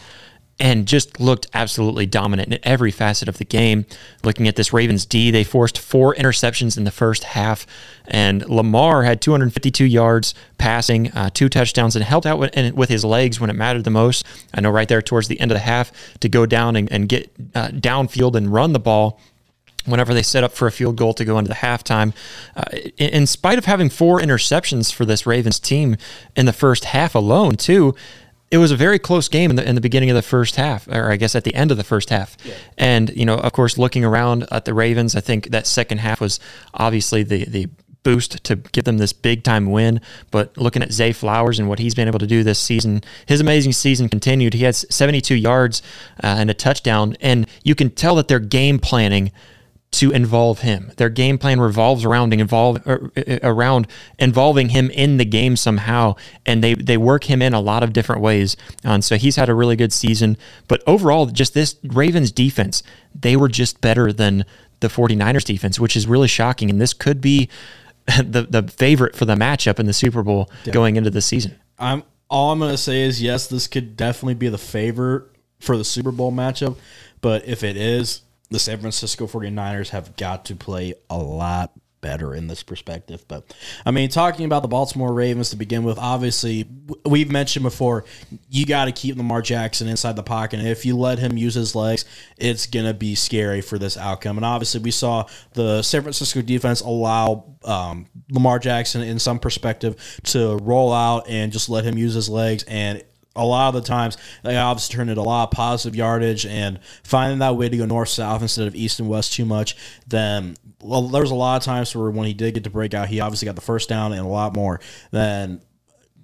and just looked absolutely dominant in every facet of the game. Looking at this Ravens D, they forced four interceptions in the first half, and Lamar had 252 yards passing, uh, two touchdowns, and helped out with, with, his legs when it mattered the most. I know right there towards the end of the half to go down and, and get uh, downfield and run the ball whenever they set up for a field goal to go into the halftime. Uh, in spite of having four interceptions for this Ravens team in the first half alone, too, it was a very close game in the in the beginning of the first half, or I guess at the end of the first half. Yeah. And you know, of course, looking around at the Ravens, I think that second half was obviously the the boost to give them this big time win. But looking at Zay Flowers and what he's been able to do this season, his amazing season continued. He has 72 yards uh, and a touchdown, and you can tell that they're game planning to involve him. Their game plan revolves around involve er, er, around involving him in the game somehow, and they they work him in a lot of different ways. And so he's had a really good season. But overall, just this Ravens defense, they were just better than the 49ers defense, which is really shocking. And this could be the the favorite for the matchup in the Super Bowl yeah. going into the season. I'm all I'm going to say is yes, this could definitely be the favorite for the Super Bowl matchup. But if it is, the San Francisco 49ers have got to play a lot better in this perspective. But I mean, talking about the Baltimore Ravens to begin with, obviously, we've mentioned before, you got to keep Lamar Jackson inside the pocket. And if you let him use his legs, it's going to be scary for this outcome. And obviously, we saw the San Francisco defense allow um, Lamar Jackson, in some perspective, to roll out and just let him use his legs. And a lot of the times they obviously turned it a lot of positive yardage and finding that way to go north south instead of east and west too much then well there was a lot of times where when he did get to break out he obviously got the first down and a lot more. Then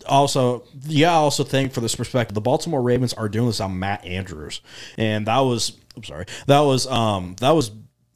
also yeah I also think for this perspective the baltimore ravens are doing this on Mark Andrews. And that was i'm sorry that was um that was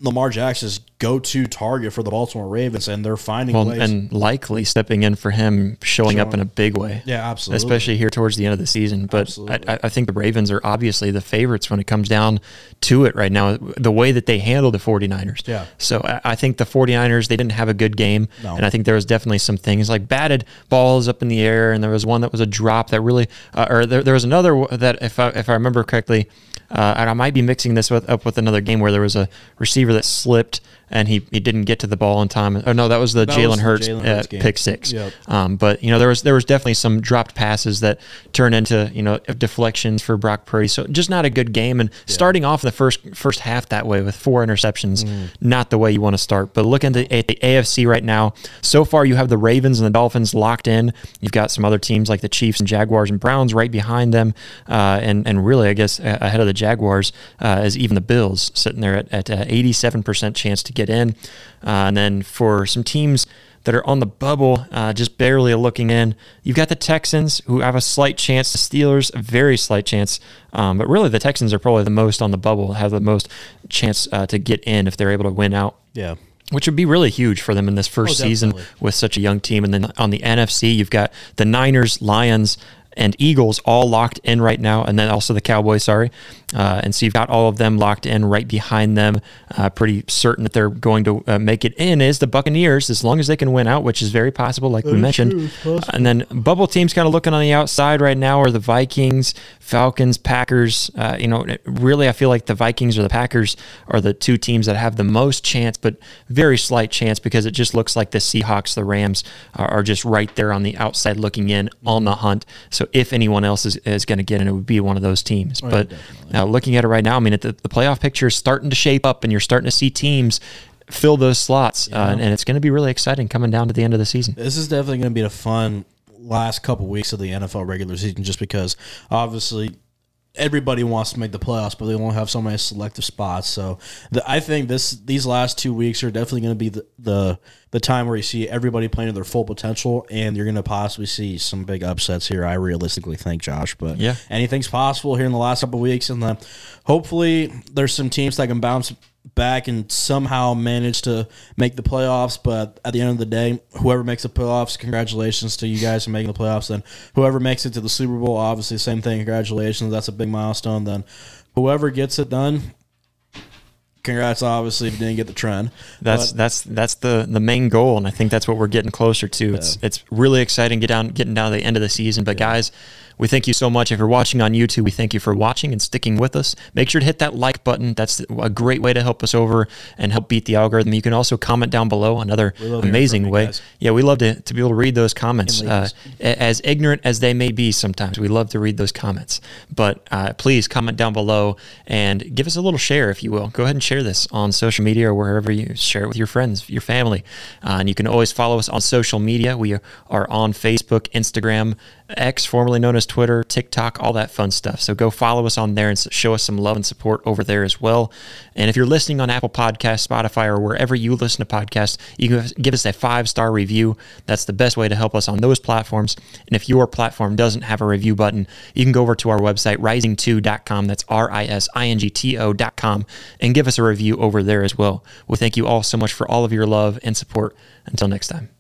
Lamar Jackson's go-to target for the Baltimore Ravens, and they're finding well, ways. and Likely stepping in for him, showing, showing, up in a big way. Yeah, absolutely. Especially here towards the end of the season. But I, I, think the Ravens are obviously the favorites when it comes down to it right now. The way that they handle the 49ers. Yeah. So I, I think the 49ers they didn't have a good game, no. and I think there was definitely some things like batted balls up in the air, and there was one that was a drop that really, uh, or there, there was another that if I, if I remember correctly uh, and I might be mixing this with, up with another game where there was a receiver that slipped and he, he didn't get to the ball in time. Oh no, that was the Jalen Hurts, Hurts uh, pick six. Yep. Um, but you know there was there was definitely some dropped passes that turned into you know deflections for Brock Purdy. So just not a good game. And yeah. starting off the first first half that way with four interceptions, mm. not the way you want to start. But looking at the, at the AFC right now, so far you have the Ravens and the Dolphins locked in. You've got some other teams like the Chiefs and Jaguars and Browns right behind them, uh, and and really I guess ahead of the Jaguars uh, is even the Bills sitting there at at eighty seven percent chance to get in. Uh, and then for some teams that are on the bubble, uh, just barely looking in, you've got the Texans who have a slight chance. The Steelers, a very slight chance. Um, but really, the Texans are probably the most on the bubble, have the most chance uh, to get in if they're able to win out. Yeah which would be really huge for them in this first oh, season with such a young team. And then on the NFC, you've got the Niners, Lions, and Eagles all locked in right now, and then also the Cowboys, sorry. Uh, and so you've got all of them locked in right behind them. Uh, pretty certain that they're going to uh, make it in is the Buccaneers, as long as they can win out, which is very possible, like that we mentioned. True, and then bubble teams kind of looking on the outside right now are the Vikings, Falcons, Packers. Uh, you know, really, I feel like the Vikings or the Packers are the two teams that have the most chance, but very slight chance because it just looks like the Seahawks, the Rams are, are just right there on the outside looking in on the hunt. So if anyone else is, is going to get in, it would be one of those teams. Oh, but uh, looking at it right now, I mean, the, the playoff picture is starting to shape up, and you're starting to see teams fill those slots, yeah. uh, and, and, it's going to be really exciting coming down to the end of the season. This is definitely going to be a fun last couple weeks of the NFL regular season, just because obviously everybody wants to make the playoffs, but they only have so many selective spots. So the, I think this these last two weeks are definitely going to be the, the the time where you see everybody playing to their full potential, and you're going to possibly see some big upsets here. I realistically think, Josh, but Yeah. anything's possible here in the last couple of weeks, and then hopefully there's some teams that can bounce back and somehow manage to make the playoffs. But at the end of the day, whoever makes the playoffs, congratulations to you guys for making the playoffs. Then whoever makes it to the Super Bowl, obviously same thing. Congratulations, that's a big milestone. Then whoever gets it done. Congrats, obviously, if you didn't get the trend. That's But- that's that's the the main goal, and I think that's what we're getting closer to. It's it's really exciting get down getting down to the end of the season. But guys, we thank you so much. If you're watching on YouTube, we thank you for watching and sticking with us. Make sure to hit that like button. That's a great way to help us over and help beat the algorithm. You can also comment down below. Another love hearing from amazing way. guys. Yeah, we love to, to be able to read those comments. Uh, as ignorant as they may be sometimes, we love to read those comments. But uh, please comment down below and give us a little share, if you will. Go ahead and share this on social media or wherever you share it with your friends, your family. Uh, and you can always follow us on social media. We are on Facebook, Instagram, X, formerly known as Twitter, TikTok, all that fun stuff. So go follow us on there and show us some love and support over there as well. And if you're listening on Apple Podcasts, Spotify, or wherever you listen to podcasts, you can give us a five star review. That's the best way to help us on those platforms. And if your platform doesn't have a review button, you can go over to our website, risingto.com. That's R I S I N G T O.com, and give us a review over there as well. We thank you all so much for all of your love and support. Until next time.